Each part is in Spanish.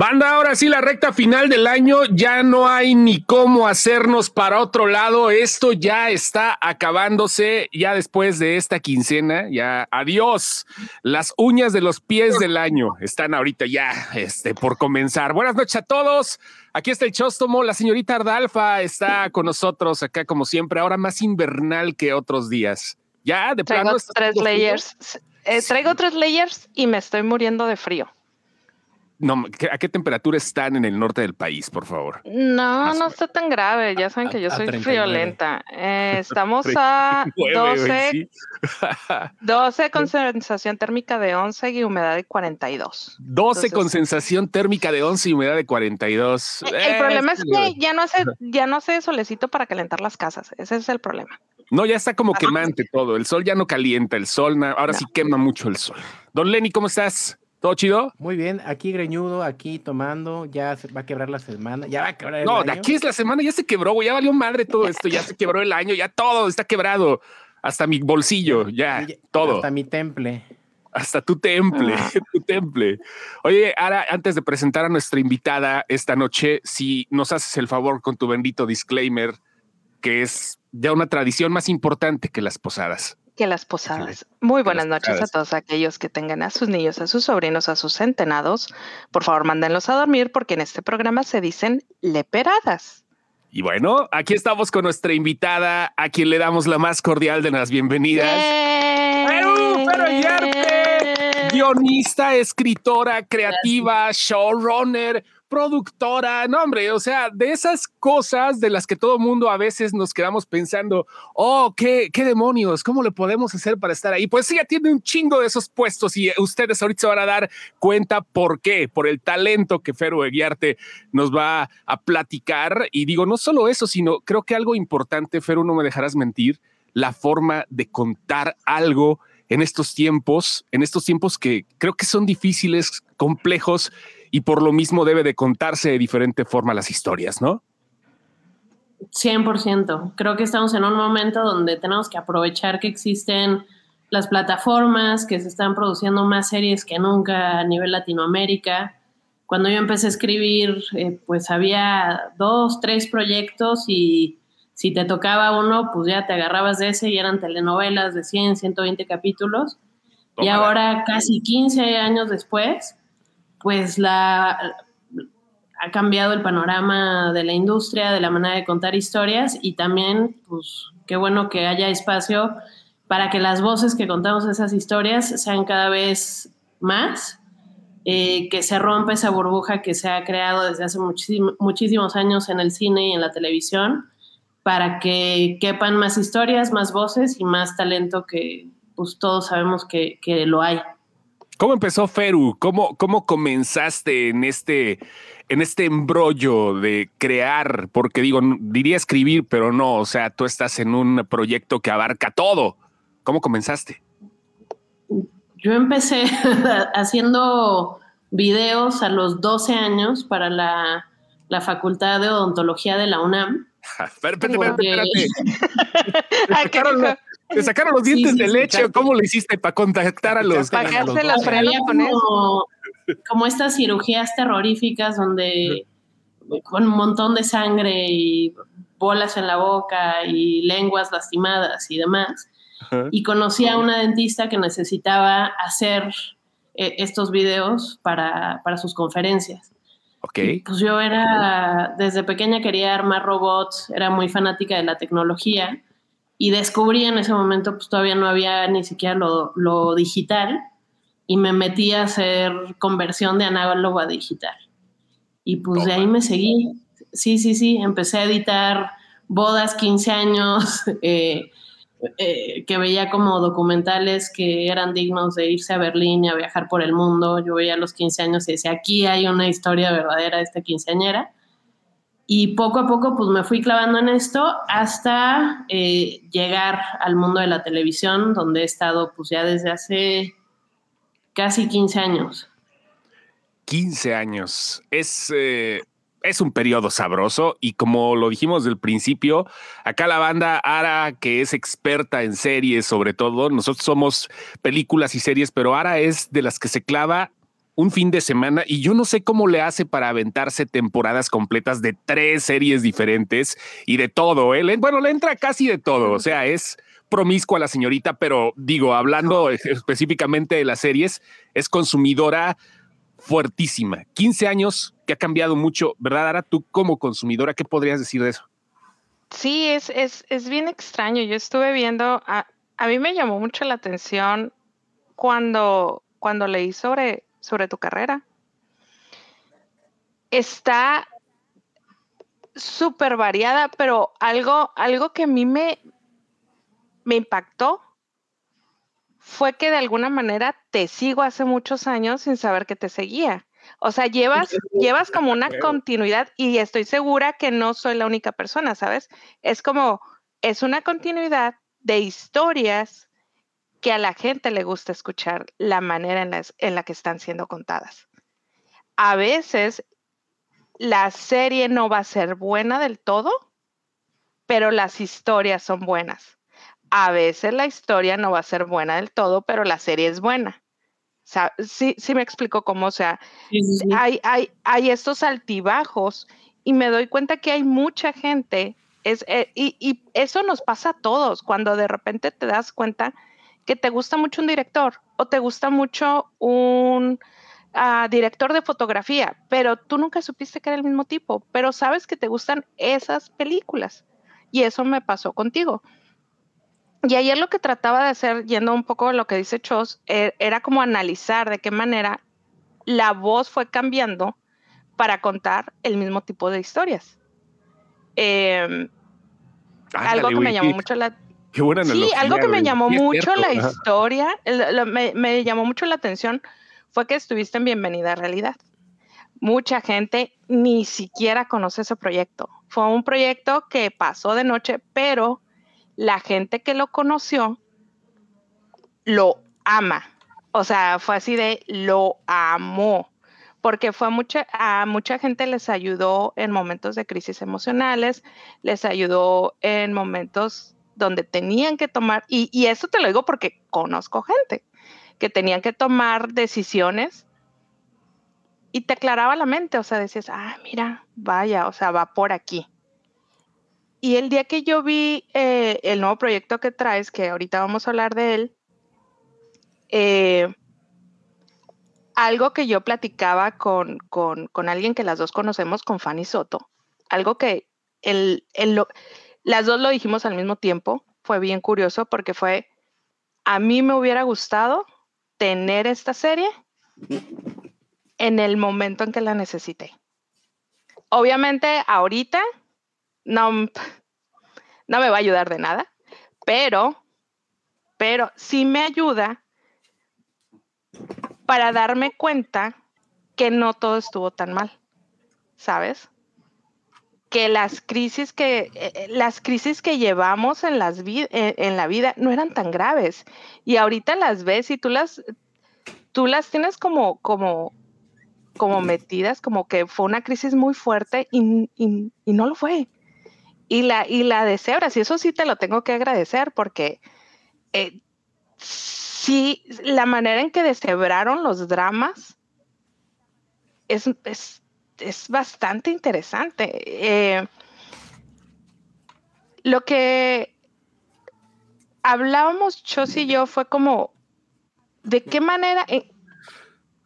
Banda, ahora sí, la recta final del año, ya no hay ni cómo hacernos para otro lado. Esto ya está acabándose, ya después de esta quincena, ya adiós. Las uñas de los pies del año están ahorita ya este, por comenzar. Buenas noches a todos. Aquí está el Chóstomo, la señorita Ardalfa está con nosotros acá como siempre, ahora más invernal que otros días. Ya, de traigo tres layers. Eh, traigo tres layers y me estoy muriendo de frío. No, ¿a qué temperatura están en el norte del país, por favor? No, no está tan grave. Ya saben que yo soy friolenta. Eh, estamos a 12, 12 con sensación térmica de 11 y humedad de 42. 12 con sensación térmica de 11 y humedad de 42. El, problema es que ya no hace, ya no hace solecito para calentar las casas. Ese es el problema. No, ya está como quemante todo. El sol ya no calienta. El sol, ahora sí quema mucho el sol. Don Lenny, ¿cómo estás? ¿Todo chido? Muy bien, aquí greñudo, aquí tomando, ya se va a quebrar la semana, ya va a quebrar el no, año. No, de aquí es la semana, ya se quebró, güey, ya valió madre todo esto, ya se quebró el año, ya todo está quebrado, hasta mi bolsillo, ya, todo. Hasta mi temple. Hasta tu temple, ah. tu temple. Oye, ahora, antes de presentar a nuestra invitada esta noche, si nos haces el favor con tu bendito disclaimer, que es ya una tradición más importante que las posadas que las posadas. Muy buenas noches a todos aquellos que tengan a sus niños, a sus sobrinos, a sus centenados. Por favor, mándenlos a dormir porque en este programa se dicen leperadas. Y bueno, aquí estamos con nuestra invitada, a quien le damos la más cordial de las bienvenidas. ¡Perú, Guionista, escritora, creativa, showrunner, productora, no hombre, o sea, de esas cosas de las que todo mundo a veces nos quedamos pensando, oh, ¿qué, qué demonios, ¿cómo le podemos hacer para estar ahí? Pues ella tiene un chingo de esos puestos y ustedes ahorita se van a dar cuenta por qué, por el talento que Feru Eguiarte nos va a platicar. Y digo, no solo eso, sino creo que algo importante, Feru, no me dejarás mentir, la forma de contar algo en estos tiempos, en estos tiempos que creo que son difíciles, complejos y por lo mismo debe de contarse de diferente forma las historias, ¿no? 100%. Creo que estamos en un momento donde tenemos que aprovechar que existen las plataformas, que se están produciendo más series que nunca a nivel Latinoamérica. Cuando yo empecé a escribir, eh, pues había dos, tres proyectos y si te tocaba uno, pues ya te agarrabas de ese y eran telenovelas de 100, 120 capítulos. Y ahora, casi 15 años después, pues la, ha cambiado el panorama de la industria, de la manera de contar historias y también, pues, qué bueno que haya espacio para que las voces que contamos esas historias sean cada vez más, eh, que se rompa esa burbuja que se ha creado desde hace muchísimos años en el cine y en la televisión, para que quepan más historias, más voces y más talento que pues todos sabemos que, que lo hay. ¿Cómo empezó Feru? ¿Cómo, cómo comenzaste en este, en este embrollo de crear? Porque digo, diría escribir, pero no, o sea, tú estás en un proyecto que abarca todo. ¿Cómo comenzaste? Yo empecé haciendo videos a los 12 años para la, Facultad de Odontología de la UNAM. espérate, espérate, espérate. ¿Te sacaron los dientes de leche cómo lo hiciste para contactar a los... Para las con eso. Como estas cirugías terroríficas donde con un montón de sangre y bolas en la boca y lenguas lastimadas y demás. Y conocí a una dentista que necesitaba hacer eh, estos videos para, para sus conferencias. Ok. pues yo era, desde pequeña quería armar robots, era muy fanática de la tecnología y descubrí en ese momento, pues todavía no había ni siquiera lo, digital y me metí a hacer conversión de análogo a digital. Y pues de ahí me seguí. Sí, sí, sí, empecé a editar bodas, 15 años, eh, eh, que veía como documentales que eran dignos de irse a Berlín y a viajar por el mundo. Yo veía a los 15 años y decía, aquí hay una historia verdadera de esta quinceañera. Y poco a poco pues me fui clavando en esto hasta eh, llegar al mundo de la televisión, donde he estado pues ya desde hace casi 15 años. 15 años. Es, eh, es un periodo sabroso y como lo dijimos del principio, acá la banda Ara, que es experta en series sobre todo, nosotros somos películas y series, pero Ara es de las que se clava un fin de semana y yo no sé cómo le hace para aventarse temporadas completas de tres series diferentes y de todo. ¿eh? Bueno, le entra casi de todo. O sea, es promiscua la señorita, pero digo, hablando específicamente de las series, es consumidora fuertísima. 15 años que ha cambiado mucho, ¿verdad, Ara? Tú como consumidora, ¿qué podrías decir de eso? Sí, es, es, es bien extraño. Yo estuve viendo, a, a, mí me llamó mucho la atención cuando, cuando leí sobre, sobre tu carrera. Está súper variada, pero algo, algo que a mí me, me impactó fue que de alguna manera te sigo hace muchos años sin saber que te seguía. O sea, llevas, llevas como una continuidad y estoy segura que no soy la única persona, ¿sabes? Es como, es una continuidad de historias que a la gente le gusta escuchar la manera en la, en la que están siendo contadas. A veces la serie no va a ser buena del todo, pero las historias son buenas. A veces la historia no va a ser buena del todo, pero la serie es buena sea, sí, sí me explico cómo, o sea, Hay, hay, hay estos altibajos y me doy cuenta que hay mucha gente, es, eh, y, y, eso nos pasa a todos, cuando de repente te das cuenta que te gusta mucho un director o te gusta mucho un uh, director de fotografía, pero tú nunca supiste que era el mismo tipo, pero sabes que te gustan esas películas. Y eso me pasó contigo. Y ayer lo que trataba de hacer, yendo un poco a lo que dice Chos, e, era como analizar de qué manera la voz fue cambiando para contar el mismo tipo de historias. Em, algo que me llamó mucho la Qué buena Sí, algo que me llamó mucho la historia, me, me, llamó mucho la atención fue que estuviste en Bienvenida a Realidad. Mucha gente ni siquiera conoce ese proyecto. Fue un proyecto que pasó de noche, pero la gente que lo conoció lo ama. O sea, fue así de lo amó, porque fue mucha, a mucha gente les ayudó en momentos de crisis emocionales, les ayudó en momentos donde tenían que tomar, y, y eso te lo digo porque conozco gente que tenían que tomar decisiones y te aclaraba la mente, o sea, decías, ah, mira, vaya, o sea, va por aquí. Y el día que yo vi eh, el nuevo proyecto que traes, que ahorita vamos a hablar de él, eh, algo que yo platicaba con, alguien que las dos conocemos, con Fanny Soto, algo que el, las dos lo dijimos al mismo tiempo, fue bien curioso porque fue, a mí me hubiera gustado tener esta serie en el momento en que la necesité. Obviamente ahorita no, me va a ayudar de nada, pero, pero sí me ayuda para darme cuenta que no todo estuvo tan mal, ¿sabes? Que las crisis que, eh, eh, las crisis que llevamos en, las eh, en la vida no eran tan graves. Y ahorita las ves y tú las, tú las tienes como, como, como metidas, como que fue una crisis muy fuerte y, y no lo fue. Y la, y la de Cebras, y eso sí te lo tengo que agradecer porque eh, sí, la manera en que deshebraron los dramas es, es, bastante interesante. Eh, lo que hablábamos Chos y yo fue como, ¿de qué manera? Eh,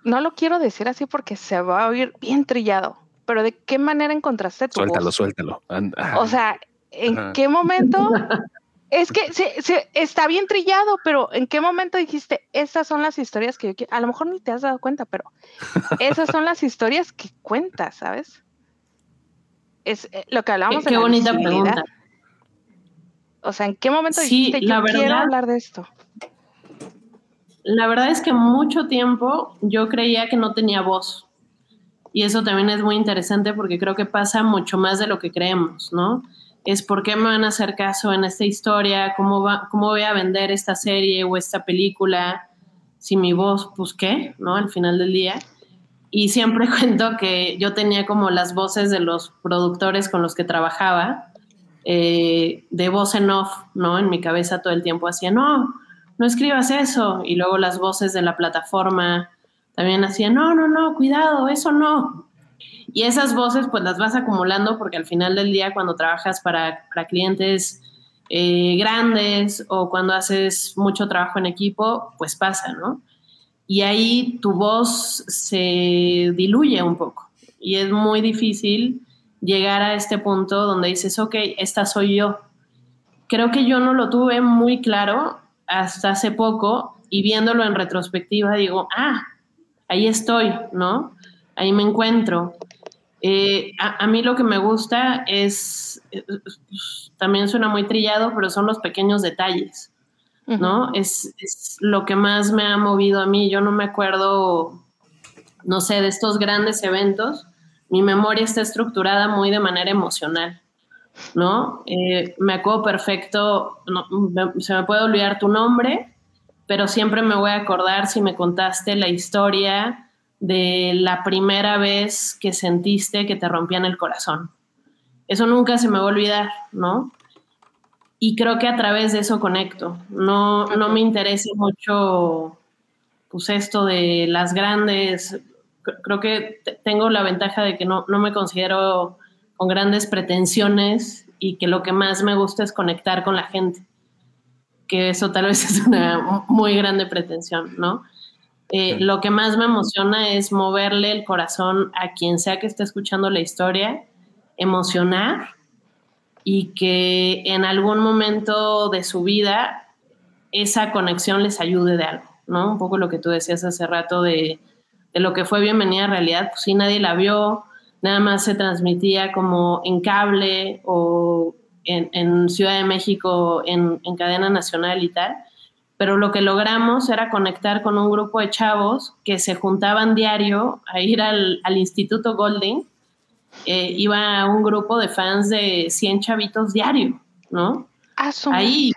no lo quiero decir así porque se va a oír bien trillado, pero ¿de qué manera encontraste tu Suéltalo, suéltalo. O sea, ¿en qué momento? es que se, está bien trillado, pero ¿en qué momento dijiste, estas son las historias que yo quiero? A lo mejor ni te has dado cuenta, pero esas son las historias que cuentas, ¿sabes? Es eh, lo que hablábamos. Qué, qué bonita pregunta. O sea, ¿en qué momento dijiste, yo quiero hablar de esto? La verdad es que mucho tiempo yo creía que no tenía voz. Y eso también es muy interesante porque creo que pasa mucho más de lo que creemos, ¿no? Es por qué me van a hacer caso en esta historia, cómo, va, cómo voy a vender esta serie o esta película, si mi voz, pues qué, ¿no? Al final del día. Y siempre cuento que yo tenía como las voces de los productores con los que trabajaba, eh, de voz en off, ¿no? En mi cabeza todo el tiempo hacía, no, no escribas eso. Y luego las voces de la plataforma también hacía, no, no, no, cuidado, eso no. Y esas voces pues las vas acumulando porque al final del día cuando trabajas para, para clientes eh, grandes o cuando haces mucho trabajo en equipo, pues pasa, ¿no? Y ahí tu voz se diluye un poco y es muy difícil llegar a este punto donde dices, ok, esta soy yo. Creo que yo no lo tuve muy claro hasta hace poco y viéndolo en retrospectiva digo, ah, ahí estoy, ¿no? Ahí me encuentro. Eh, a, mí lo que me gusta es, eh, también suena muy trillado, pero son los pequeños detalles, ¿no? es, es, lo que más me ha movido a mí. Yo no me acuerdo, no sé, de estos grandes eventos. Mi memoria está estructurada muy de manera emocional, ¿no? Eh, me acuerdo perfecto, se me puede olvidar tu nombre, pero siempre me voy a acordar si me contaste la historia de la primera vez que sentiste que te rompían el corazón. Eso nunca se me va a olvidar, ¿no? Y creo que a través de eso conecto. No, no me interesa mucho, pues esto de las grandes. Creo que tengo la ventaja de que no, no me considero con grandes pretensiones y que lo que más me gusta es conectar con la gente. Que eso tal vez es una muy grande pretensión, ¿no? Eh, lo que más me emociona es moverle el corazón a quien sea que esté escuchando la historia, emocionar y que en algún momento de su vida esa conexión les ayude de algo, ¿no? Un poco lo que tú decías hace rato de, lo que fue Bienvenida a Realidad, pues sí, nadie la vio, nada más se transmitía como en cable o en, Ciudad de México en, en cadena nacional y tal pero lo que logramos era conectar con un grupo de chavos que se juntaban diario a ir al, Instituto Golding. Eh, iba un grupo de fans de 100 chavitos diario, ¿no? Ah, Ahí,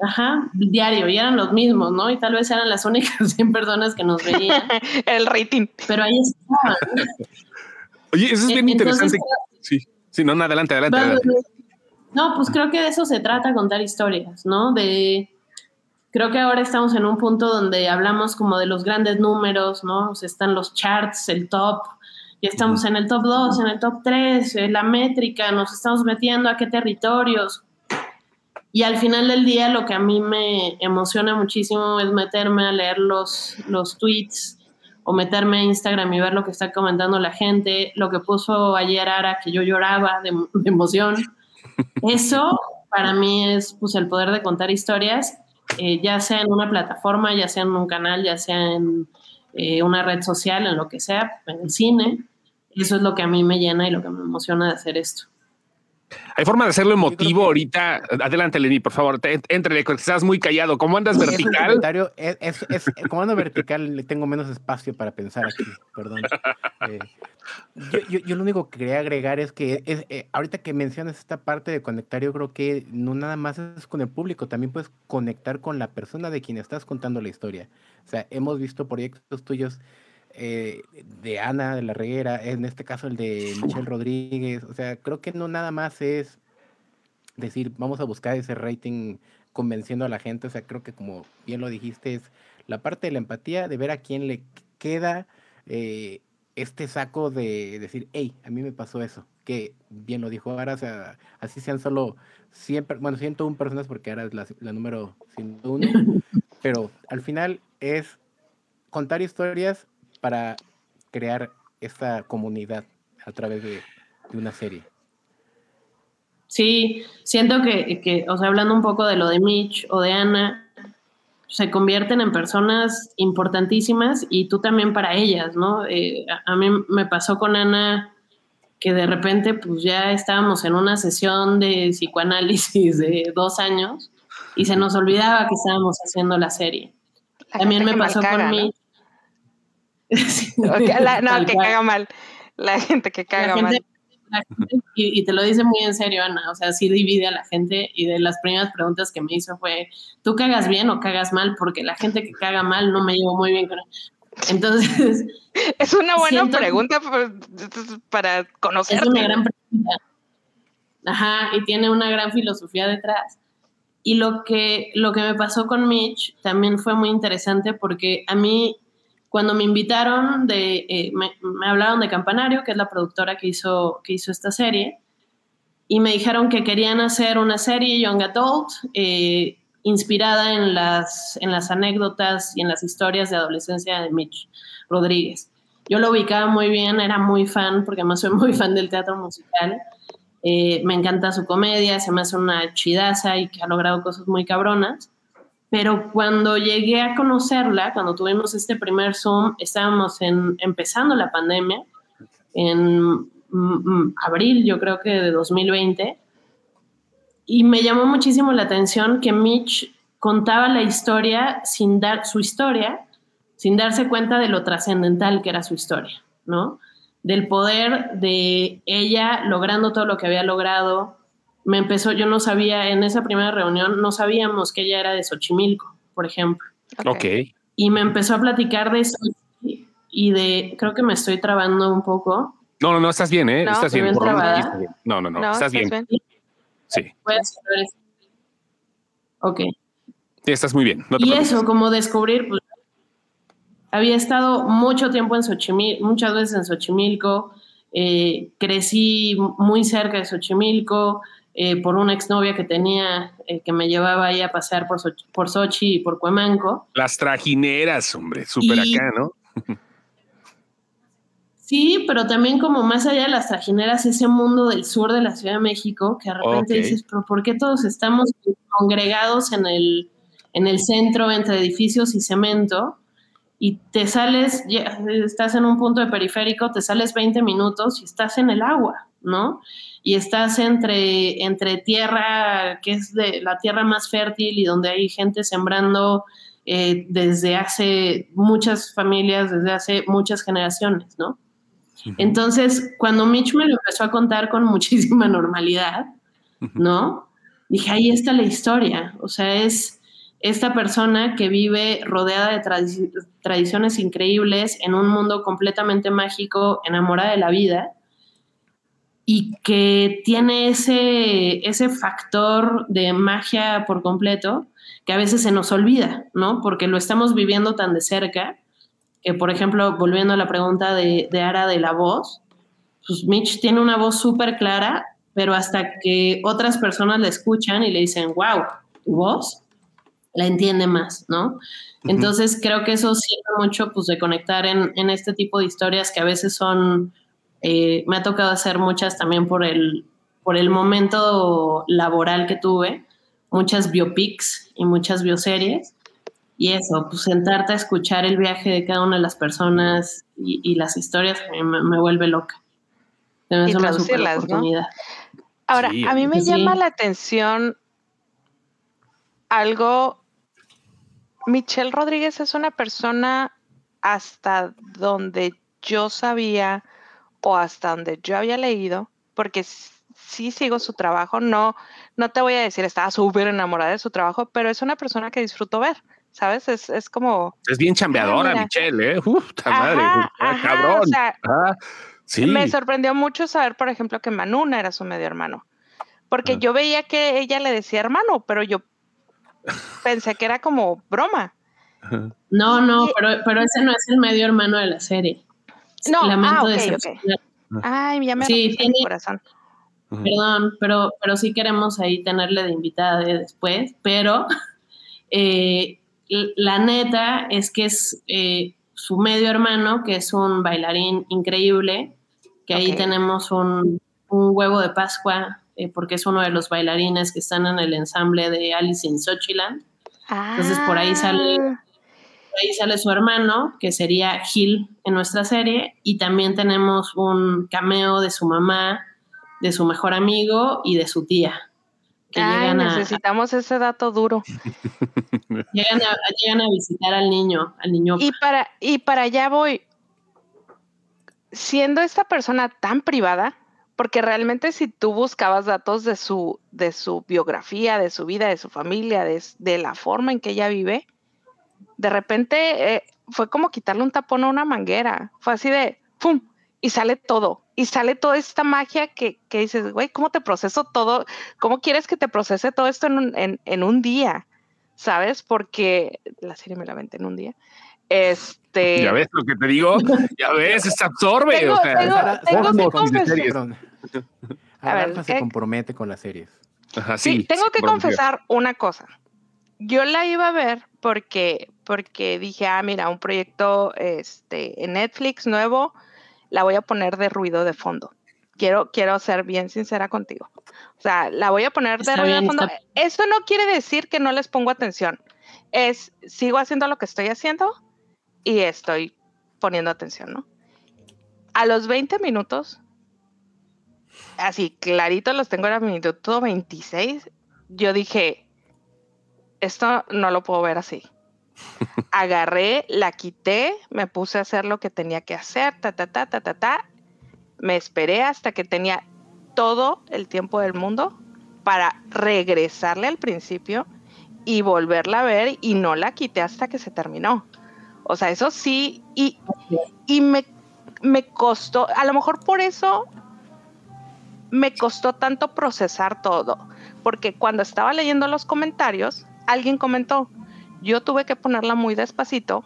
ajá, diario, y eran los mismos, ¿no? Y tal vez eran las únicas 100 personas que nos veían. El rating. Pero ahí estaban. Oye, eso es bien interesante. sí, sí, no, adelante, adelante. No, pues creo que de eso se trata, contar historias, ¿no? De Creo que ahora estamos en un punto donde hablamos como de los grandes números, ¿no? O sea, están los charts, el top, ya estamos en el top 2, en el top 3, eh, la métrica, nos estamos metiendo a qué territorios. Y al final del día lo que a mí me emociona muchísimo es meterme a leer los, los tweets o meterme a Instagram y ver lo que está comentando la gente, lo que puso ayer Ara, que yo lloraba de, de emoción. Eso para mí es pues, el poder de contar historias eh, ya sea en una plataforma, ya sea en un canal, ya sea en eh, una red social, en lo que sea, en el cine. Eso es lo que a mí me llena y lo que me emociona de hacer esto. Hay forma de hacerlo emotivo ahorita. Adelante, Lenny, por favor. Entrele, estás muy callado. ¿Cómo andas vertical? Es, es, es, como ando vertical, tengo menos espacio para pensar aquí. Perdón. Eh, yo, yo, lo único que quería agregar es que es, eh, ahorita que mencionas esta parte de conectar, yo creo que no nada más es con el público, también puedes conectar con la persona de quien estás contando la historia. O sea, hemos visto proyectos tuyos eh, de Ana de la Reguera, en este caso el de Michelle Rodríguez. O sea, creo que no nada más es decir, vamos a buscar ese rating convenciendo a la gente. O sea, creo que como bien lo dijiste, es la parte de la empatía, de ver a quién le queda. Eh, este saco de decir, hey, a mí me pasó eso, que bien lo dijo ahora, o sea, así sean solo 100, bueno, 101 personas porque ahora es la, la número 101, pero al final es contar historias para crear esta comunidad a través de, de una serie. Sí, siento que, que, o sea, hablando un poco de lo de Mitch o de Ana, se convierten en personas importantísimas y tú también para ellas, ¿no? Eh, a, mí me pasó con Ana que de repente pues ya estábamos en una sesión de psicoanálisis de dos años y se nos olvidaba que estábamos haciendo la serie. también me pasó con mí. ¿no? que caga mal. La gente que caga mal y, te lo dice muy en serio, Ana, o sea, sí divide a la gente y de las primeras preguntas que me hizo fue, ¿tú cagas bien o cagas mal? Porque la gente que caga mal no me llevo muy bien con Entonces... Es una buena pregunta para conocer. Es una gran pregunta. Ajá, y tiene una gran filosofía detrás. Y lo que, lo que me pasó con Mitch también fue muy interesante porque a mí cuando me invitaron, de, eh, me, hablaron de Campanario, que es la productora que hizo, que hizo esta serie, y me dijeron que querían hacer una serie Young Adult eh, inspirada en las, en las anécdotas y en las historias de adolescencia de Mitch Rodríguez. Yo lo ubicaba muy bien, era muy fan, porque además soy muy fan del teatro musical. Eh, me encanta su comedia, se me hace una chidaza y que ha logrado cosas muy cabronas. Pero cuando llegué a conocerla, cuando tuvimos este primer Zoom, estábamos empezando la pandemia, en mm, mm, abril, yo creo que de 2020, y me llamó muchísimo la atención que Mitch contaba la historia sin dar su historia, sin darse cuenta de lo trascendental que era su historia, ¿no? Del poder de ella logrando todo lo que había logrado, me empezó, yo no sabía, en esa primera reunión no sabíamos que ella era de Xochimilco, por ejemplo. Ok. Y me empezó a platicar de eso y de, creo que me estoy trabando un poco. No, no, no, estás bien, ¿eh? estás bien. No, no, no, estás, bien. Sí. Puedes Ok. Sí, estás muy bien. y eso, como descubrir, pues, había estado mucho tiempo en Xochimilco, muchas veces en Xochimilco, eh, crecí muy cerca de Xochimilco, eh, por una exnovia que tenía, eh, que me llevaba ahí a pasear por, por Sochi y por Cuemanco. Las trajineras, hombre, súper acá, ¿no? sí, pero también como más allá de las trajineras, ese mundo del sur de la Ciudad de México, que de repente dices, pero ¿por qué todos estamos congregados en el, en el centro entre edificios y cemento? Y te sales, estás en un punto de periférico, te sales 20 minutos y estás en el agua, ¿no? y estás entre, entre tierra que es de la tierra más fértil y donde hay gente sembrando eh, desde hace muchas familias, desde hace muchas generaciones, ¿no? Entonces, cuando Mitch me lo empezó a contar con muchísima normalidad, ¿no? Dije, ahí está la historia, o sea, es esta persona que vive rodeada de tradiciones increíbles en un mundo completamente mágico, enamorada de la vida, y que tiene ese, ese factor de magia por completo que a veces se nos olvida, ¿no? Porque lo estamos viviendo tan de cerca, que por ejemplo, volviendo a la pregunta de, de Ara de la voz, pues Mitch tiene una voz súper clara, pero hasta que otras personas la escuchan y le dicen, wow, tu voz, la entiende más, ¿no? Entonces creo que eso sirve mucho pues de conectar en, en este tipo de historias que a veces son eh, me ha tocado hacer muchas también por el, por el momento laboral que tuve, muchas biopics y muchas bioseries. Y eso, pues sentarte a escuchar el viaje de cada una de las personas y, las historias me, vuelve loca. Es una super oportunidad. Ahora, a mí me llama la atención algo. Michelle Rodríguez es una persona hasta donde yo sabía o hasta donde yo había leído, porque sí sigo su trabajo, no, no te voy a decir, estaba súper enamorada de su trabajo, pero es una persona que disfruto ver, ¿sabes? Es, es como... Es bien chambeadora, Michelle, ¿eh? Uf, madre, cabrón. sí. Me sorprendió mucho saber, por ejemplo, que Manuna era su medio hermano, porque ah. yo veía que ella le decía hermano, pero yo pensé que era como broma. No, no, pero, pero ese no es el medio hermano de la serie. No, ah, Ay, ya me sí, tiene, corazón. Perdón, pero, pero sí queremos ahí tenerle de invitada después, pero eh, la neta es que es eh, su medio hermano, que es un bailarín increíble, que ahí tenemos un, huevo de Pascua, eh, porque es uno de los bailarines que están en el ensamble de Alice in Sochiland. Entonces por ahí sale ah ahí sale su hermano, que sería Gil en nuestra serie, y también tenemos un cameo de su mamá, de su mejor amigo y de su tía. Que necesitamos ese dato duro. llegan, a, visitar al niño, al niño. Y para, y para allá voy, siendo esta persona tan privada, porque realmente si tú buscabas datos de su, de su biografía, de su vida, de su familia, de, de la forma en que ella vive, de repente eh, fue como quitarle un tapón a una manguera. Fue así de ¡pum! Y sale todo. Y sale toda esta magia que, que dices, güey, ¿cómo te proceso todo? ¿Cómo quieres que te procese todo esto en un, en, un día? ¿Sabes? Porque la serie me la en un día. Este, Este. Ya ves lo que te digo, ya ves, se absorbe. Tengo, o sea, tengo- Sara- tengo que se- confesar. perdón. A ver, se ¿qué? compromete con las series. ajá, Sí, tengo que confesar una cosa. Yo la iba a ver porque, porque dije, ah, mira, un proyecto este, en Netflix nuevo, la voy a poner de ruido de fondo. Quiero, quiero ser bien sincera contigo. O sea, la voy a poner de Está ruido de fondo. está- Eso no quiere decir que no les pongo atención. Es, sigo haciendo lo que estoy haciendo y estoy poniendo atención, ¿no? A los 20 minutos, así clarito los tengo en el minuto 26, yo dije, esto no lo puedo ver así. Agarré, la quité, me puse a hacer lo que tenía que hacer, ta, ta, ta, ta, ta, ta. Me esperé hasta que tenía todo el tiempo del mundo para regresarle al principio y volverla a ver y no la quité hasta que se terminó. O sea, eso sí, y, y me, me costó, a lo mejor por eso me costó tanto procesar todo, porque cuando estaba leyendo los comentarios, alguien comentó, yo tuve que ponerla muy despacito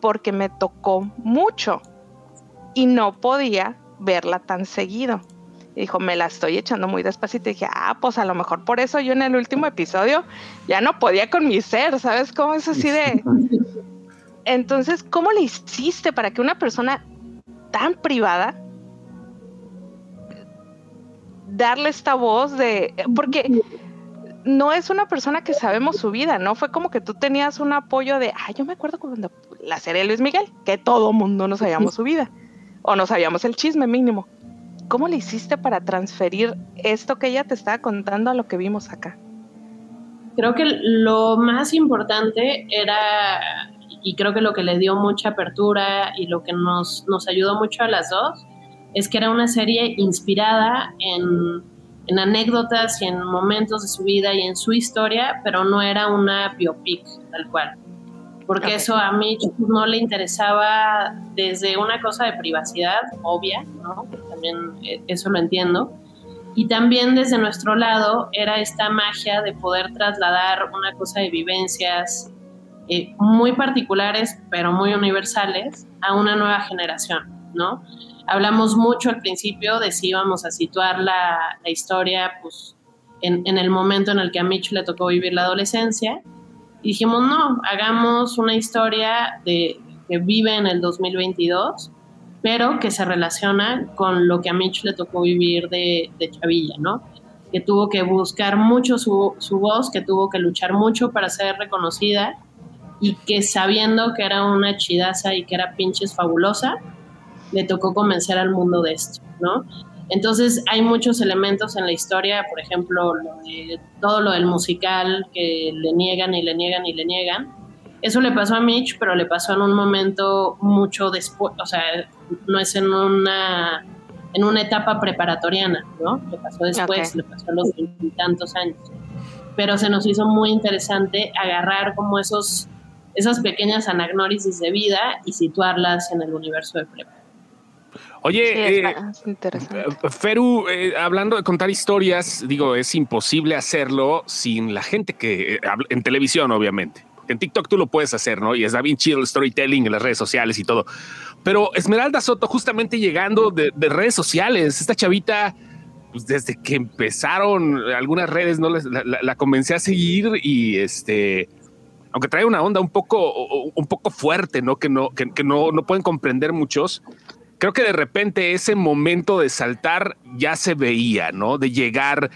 porque me tocó mucho y no podía verla tan seguido. Y dijo, me la estoy echando muy despacito. Y dije, ah, pues a lo mejor por eso yo en el último episodio ya no podía con mi ser, ¿sabes cómo es así de... Entonces, ¿cómo le hiciste para que una persona tan privada darle esta voz de... Porque no es una persona que sabemos su vida, ¿no? Fue como que tú tenías un apoyo de, ah, yo me acuerdo cuando la serie de Luis Miguel, que todo mundo no sabíamos su vida, o no sabíamos el chisme mínimo. ¿Cómo le hiciste para transferir esto que ella te estaba contando a lo que vimos acá? Creo que lo más importante era, y creo que lo que le dio mucha apertura y lo que nos, nos ayudó mucho a las dos, es que era una serie inspirada en, en anécdotas y en momentos de su vida y en su historia, pero no era una biopic tal cual. Porque Ok. eso a mí no le interesaba desde una cosa de privacidad obvia, ¿no? También eh, eso lo entiendo. Y también desde nuestro lado era esta magia de poder trasladar una cosa de vivencias eh, muy particulares, pero muy universales, a una nueva generación, ¿no? Hablamos mucho al principio de si íbamos a situar la, la historia pues, en, en el momento en el que a Mitch le tocó vivir la adolescencia. Y dijimos, no, hagamos una historia de, que vive en el 2022, pero que se relaciona con lo que a Mitch le tocó vivir de, de Chavilla, ¿no? Que tuvo que buscar mucho su, su voz, que tuvo que luchar mucho para ser reconocida y que sabiendo que era una chidaza y que era pinches fabulosa, le tocó convencer al mundo de esto, ¿no? Entonces hay muchos elementos en la historia, por ejemplo, lo de, todo lo del musical que le niegan y le niegan y le niegan. Eso le pasó a Mitch, pero le pasó en un momento mucho después, o sea, no es en una en una etapa preparatoriana, ¿no? Le pasó después, Ok. le pasó a los veintitantos años. Pero se nos hizo muy interesante agarrar como esos esas pequeñas anagnórisis de vida y situarlas en el universo de prepa. Oye, Sí, eh. Eh, Feru, eh, hablando de contar historias, digo, es imposible hacerlo sin la gente que eh, en televisión, obviamente. En TikTok tú lo puedes hacer, ¿no? Y está bien chido el storytelling en las redes sociales y todo. Pero Esmeralda Soto, justamente llegando de, de redes sociales, esta chavita, pues desde que empezaron algunas redes, no Les- la, la- la comencé a seguir y este. Aunque trae una onda un poco, un poco fuerte, ¿no? Que no, que, que no, no pueden comprender muchos creo que de repente ese momento de saltar ya se veía, ¿no? De llegar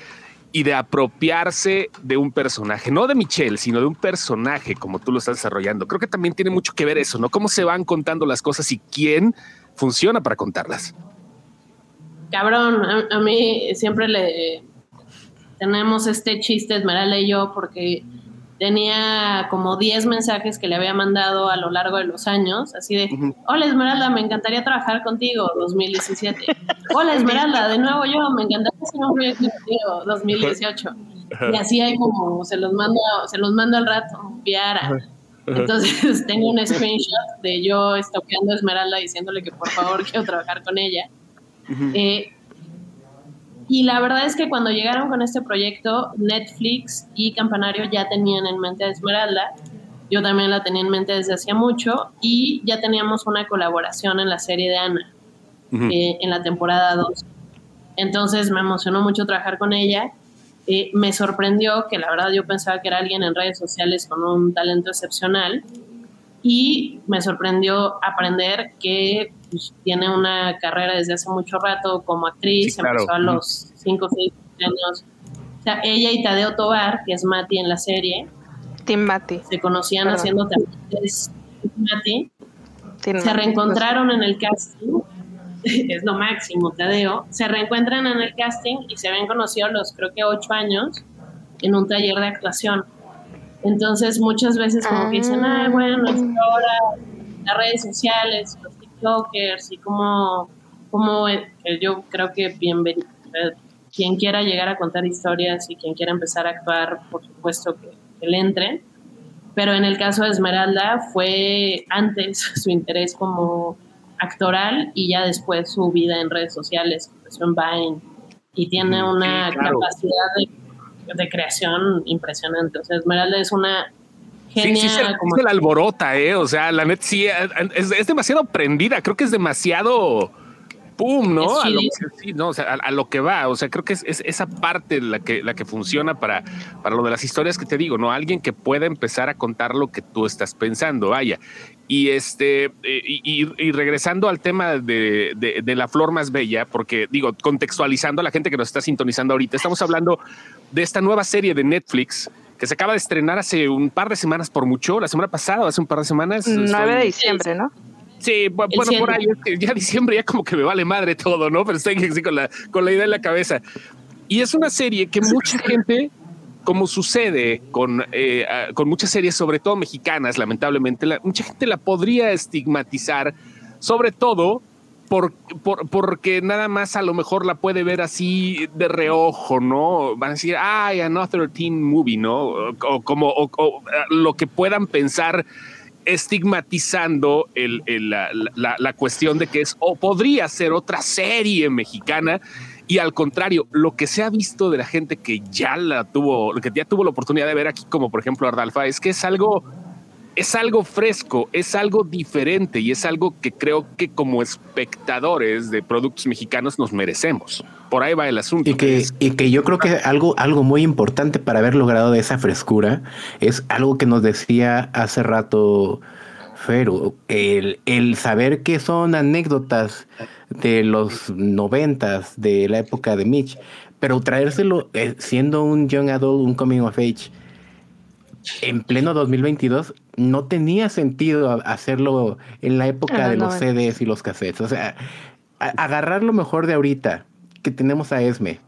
y de apropiarse de un personaje, no de Michelle, sino de un personaje como tú lo estás desarrollando. Creo que también tiene mucho que ver eso, ¿no? Cómo se van contando las cosas y quién funciona para contarlas. Cabrón, a, a mí siempre le tenemos este chiste Esmeralda y yo porque tenía como 10 mensajes que le había mandado a lo largo de los años, así de, hola Esmeralda, me encantaría trabajar contigo, 2017. Hola Esmeralda, de nuevo yo, me encantaría hacer un proyecto contigo, 2018. Y así hay como, se los mando, se los mando al rato, Viara. Entonces tengo un screenshot de yo estoqueando a Esmeralda diciéndole que por favor quiero trabajar con ella. Eh, y la verdad es que cuando llegaron con este proyecto, Netflix y Campanario ya tenían en mente a Esmeralda, yo también la tenía en mente desde hacía mucho y ya teníamos una colaboración en la serie de Ana, eh, en la temporada 2. Entonces me emocionó mucho trabajar con ella. Eh, me sorprendió que la verdad yo pensaba que era alguien en redes sociales con un talento excepcional y me sorprendió aprender que pues, tiene una carrera desde hace mucho rato como actriz, empezó a los 5 o 6 años. O sea, ella y Tadeo Tobar, que es Mati en la serie, Tim Mati. se conocían haciendo talentos Mati, se reencontraron en el casting, es lo máximo, Tadeo, se reencuentran en el casting y se habían conocido los creo que 8 años en un taller de actuación. Entonces muchas veces como que dicen, ah, bueno, ahora las redes sociales, los TikTokers y como, como eh, yo creo que bienvenido, eh, quien quiera llegar a contar historias y quien quiera empezar a actuar, por supuesto que, le entre. Pero en el caso de Esmeralda fue antes su interés como actoral y ya después su vida en redes sociales, empezó en Vine y tiene una capacidad de de creación impresionante. O sea, Esmeralda es una genia. Sí, se, como... la alborota, ¿eh? O sea, la net sí, es, demasiado prendida. Creo que es demasiado. ¡Pum! ¿no? A lo, que, no o sea, a, lo que va. O sea, creo que es, esa parte la que, la que funciona para, para lo de las historias que te digo, ¿no? Alguien que pueda empezar a contar lo que tú estás pensando, vaya. Y este, eh, y, regresando al tema de, de, la flor más bella, porque digo, contextualizando a la gente que nos está sintonizando ahorita, estamos hablando de esta nueva serie de Netflix que se acaba de estrenar hace un par de semanas por mucho, la semana pasada, hace un par de semanas. 9 de diciembre, ¿no? Sí, bueno, por ahí, ya diciembre ya como que me vale madre todo, ¿no? Pero estoy así con la, con la idea en la cabeza. Y es una serie que mucha gente, como sucede con, eh, con muchas series, sobre todo mexicanas, lamentablemente, mucha gente la podría estigmatizar, sobre todo por, porque nada más a lo mejor la puede ver así de reojo, ¿no? Van a decir, ay, another teen movie, ¿no? O, como o, lo que puedan pensar estigmatizando el, la, la, cuestión de que es o podría ser otra serie mexicana. Y al contrario, lo que se ha visto de la gente que ya la tuvo, que ya tuvo la oportunidad de ver aquí, como por ejemplo Ardalfa, es que es algo es algo fresco, es algo diferente y es algo que creo que como espectadores de productos mexicanos nos merecemos. Por ahí va el asunto. Y que, y que yo creo que algo, algo muy importante para haber logrado esa frescura es algo que nos decía hace rato Fero, el, el saber que son anécdotas de los noventas, de la época de Mitch, pero traérselo eh, siendo un young adult, un coming of age, en pleno 2022 no tenía sentido hacerlo en la época de los CDs y los cassettes. O sea, agarrar lo mejor de ahorita que tenemos a Esme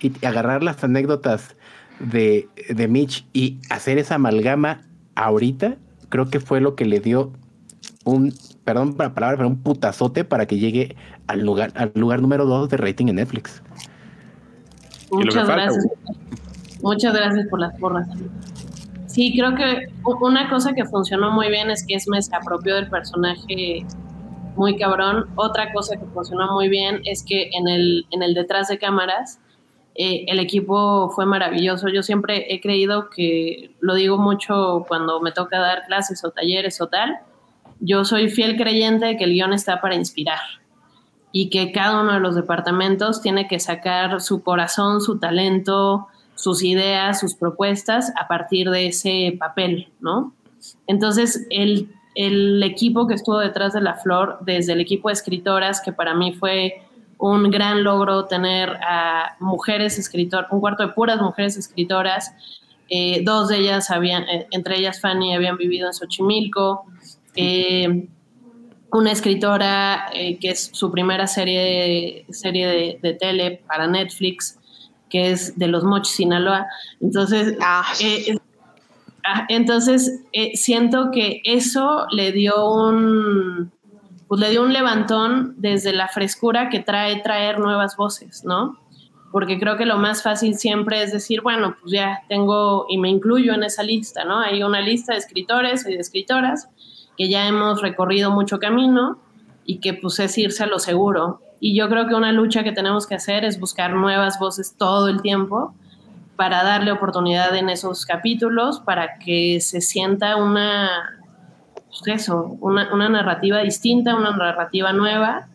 y agarrar las anécdotas de, de Mitch y hacer esa amalgama ahorita, creo que fue lo que le dio un, perdón para la palabra, pero un putazote para que llegue al lugar, al lugar número dos de rating en Netflix. Muchas gracias. Muchas gracias por las porras. Sí, creo que una cosa que funcionó muy bien es que Esme se apropió del personaje muy cabrón. Otra cosa que funcionó muy bien es que en el, en el detrás de cámaras eh, el equipo fue maravilloso. Yo siempre he creído que, lo digo mucho cuando me toca dar clases o talleres o tal, yo soy fiel creyente de que el guion está para inspirar y que cada uno de los departamentos tiene que sacar su corazón, su talento, sus ideas, sus propuestas a partir de ese papel, ¿no? Entonces, el, equipo que estuvo detrás de La Flor, desde el equipo de escritoras, que para mí fue un gran logro tener a mujeres escritoras, un cuarto de puras mujeres escritoras, eh, dos de ellas habían, eh, entre ellas Fanny, habían vivido en Xochimilco, eh, una escritora que es su primera serie, serie de, de tele para Netflix, que es de los Mochis Sinaloa. Entonces, ah. Ah, entonces siento que eso le dio un, pues le dio un levantón desde la frescura que trae traer nuevas voces, ¿no? Porque creo que lo más fácil siempre es decir, bueno, pues ya tengo y me incluyo en esa lista, ¿no? Hay una lista de escritores y de escritoras que ya hemos recorrido mucho camino y que pues es irse a lo seguro. Y yo creo que una lucha que tenemos que hacer es buscar nuevas voces todo el tiempo para darle oportunidad en esos capítulos, para que se sienta una, pues eso, una, una narrativa distinta, una narrativa nueva.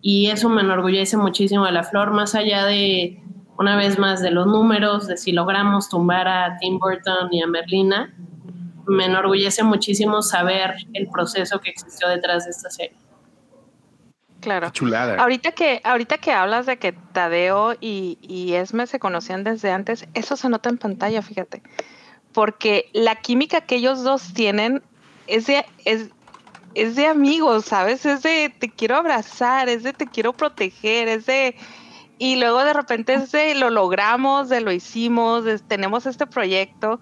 Y eso me enorgullece muchísimo de la flor, más allá de, una vez más, de los números, de si logramos tumbar a Tim Burton y a Merlina. Me enorgullece muchísimo saber el proceso que existió detrás de esta serie. Claro. Qué chulada. Ahorita que, ahorita que hablas de que Tadeo y, y Esme se conocían desde antes, eso se nota en pantalla, fíjate. Porque la química que ellos dos tienen es de, es, es de amigos, ¿sabes? Es de te quiero abrazar, es de te quiero proteger, es de... Y luego de repente es de lo logramos, de lo hicimos, de- tenemos este proyecto,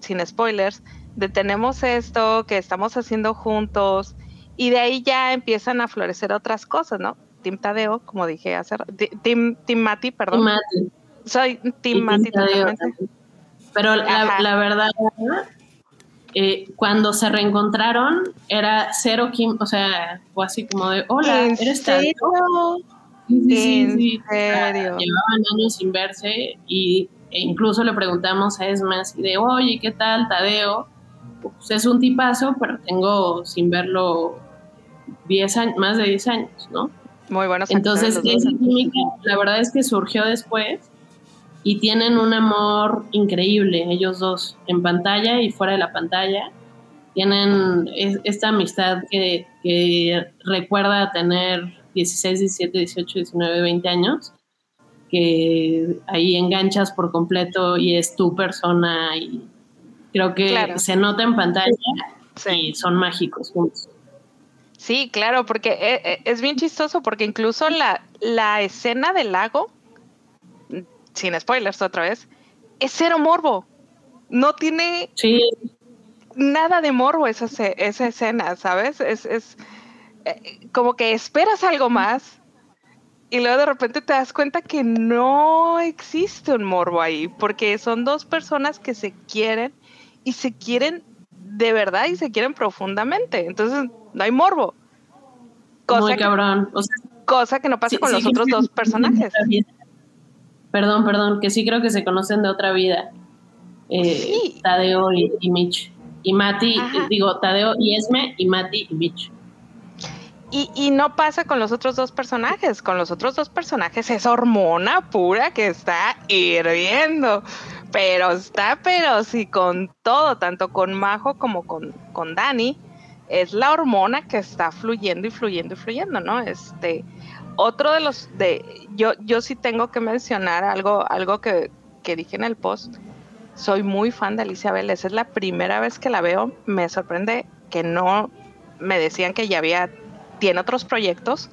sin spoilers, de tenemos esto que estamos haciendo juntos, y de ahí ya empiezan a florecer otras cosas, ¿no? Team Tadeo, como dije hace Team, team Mati, perdón. Mati. Soy Team Mati. Pero la verdad, eh, cuando se reencontraron, era cero Kim, o sea, fue así como de, hola, ¿En ¿eres Tadeo? serio? Sí, sí, sí, ¿En sí. serio? Llevaban años sin verse y e incluso le preguntamos a Esma así de, oye, ¿qué tal, Tadeo? Pues es un tipazo, pero tengo sin verlo 10 años, más de 10 años, ¿no? Muy buenos Entonces, esa química, la verdad es que surgió después y tienen un amor increíble, ellos dos, en pantalla y fuera de la pantalla. Tienen es- esta amistad que, que recuerda tener 16, 17, 18, 19, 20 años, que ahí enganchas por completo y es tu persona y creo que Claro. se nota en pantalla Sí. y son mágicos juntos. Sí, claro, porque e- e- es bien chistoso porque incluso la, la escena del lago, sin spoilers otra vez, es cero morbo. No tiene Sí, nada de morbo esa, esa escena, ¿sabes? Es, es eh, como que esperas algo más y luego de repente te das cuenta que no existe un morbo ahí, porque son dos personas que se quieren y se quieren de verdad y se quieren profundamente. Entonces, no hay morbo. Cosa, muy cabrón. O sea, cosa que no pasa Sí, con sí, los otros dos personajes. Perdón, perdón, que sí creo que se conocen de otra vida. Eh, Sí. Tadeo y, y Mitch. Y Mati, Ajá. eh, digo, Tadeo y Esme, y Mati y Mitch. Y, y no pasa con los otros dos personajes. Con los otros dos personajes es hormona pura que está hirviendo. Pero está, pero sí, con todo, tanto con Majo como con, con Dani, es la hormona que está fluyendo y fluyendo y fluyendo, ¿no? Este, otro de los, de, yo, yo sí tengo que mencionar algo, algo que, que dije en el post. Soy muy fan de Alicia Vélez. Es la primera vez que la veo. Me sorprende que no me decían que ya había tiene otros proyectos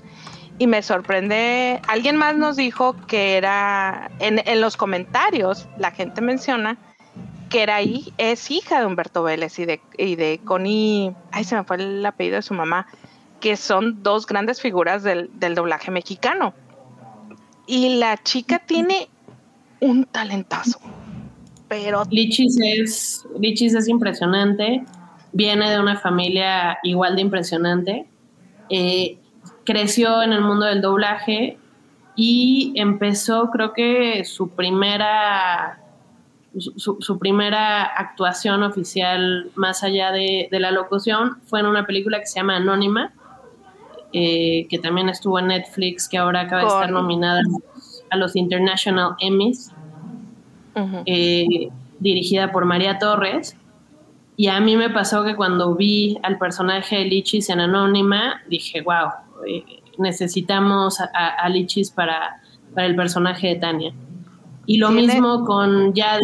y me sorprende, alguien más nos dijo que era, en, en los comentarios la gente menciona que era hi- es hija de Humberto Vélez y de, y de Connie, ay se me fue el apellido de su mamá, que son dos grandes figuras del, del doblaje mexicano. Y la chica tiene un talentazo, pero Lichis es, Lichis es impresionante. Viene de una familia igual de impresionante. Eh, creció en el mundo del doblaje y empezó, creo que su primera, su, su primera actuación oficial más allá de, de, la locución fue en una película que se llama Anónima, eh, que también estuvo en Netflix, que ahora acaba de estar nominada a los, International Emmys, uh -huh. eh, dirigida por María Torres. Y a mí me pasó que cuando vi al personaje de Lichis en Anónima, dije, wow, eh, necesitamos a, a, Lichis para, para, el personaje de Tania. Y lo ¿Tiene? mismo con Yadi,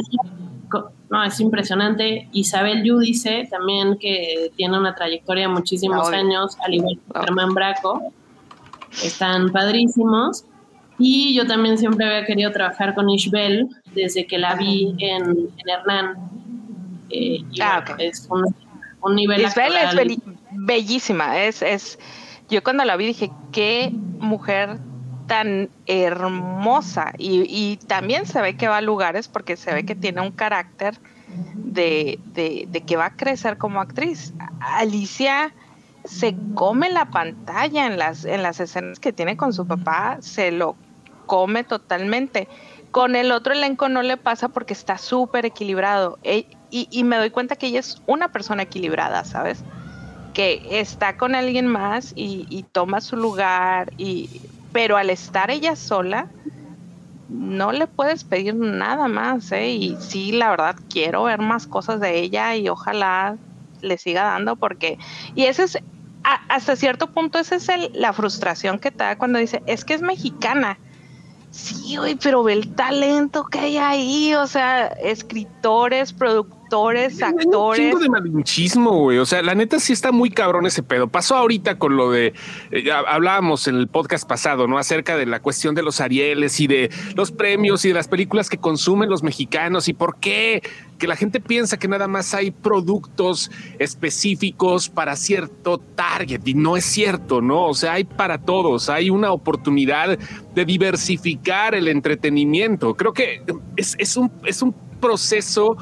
no, es impresionante. Isabel Yudice, también que tiene una trayectoria de muchísimos oh, años, al igual que oh. Germán Braco, están padrísimos. Y yo también siempre había querido trabajar con Ishbel desde que la vi en, en Hernán. Eh, y ah, bueno, okay. es un, un nivel Isabel es be bellísima, es, es, yo cuando la vi dije, qué mujer tan hermosa y, y, también se ve que va a lugares porque se ve que tiene un carácter de, de, que va a crecer como actriz. Alicia se come la pantalla en las, en las escenas que tiene con su papá, se lo come totalmente. Con el otro elenco no le pasa porque está súper equilibrado. E, y, me doy cuenta que ella es una persona equilibrada, ¿sabes? Que está con alguien más y, toma su lugar, y, pero al estar ella sola, no le puedes pedir nada más, ¿eh? Y sí, la verdad, quiero ver más cosas de ella y ojalá le siga dando porque... Y ese es, hasta cierto punto, esa es la frustración que te da cuando dice, es que es mexicana Sí, güey, pero ve el talento que hay ahí, o sea, escritores, productores, actores. Un de malinchismo, güey. O sea, la neta sí está muy cabrón ese pedo. Pasó ahorita con lo de, eh, hablábamos en el podcast pasado, ¿no? Acerca de la cuestión de los Arieles y de los premios y de las películas que consumen los mexicanos y por qué que la gente piensa que nada más hay productos específicos para cierto target y no es cierto, ¿no? O sea, hay para todos, hay una oportunidad de diversificar el entretenimiento. Creo que es, un, es un proceso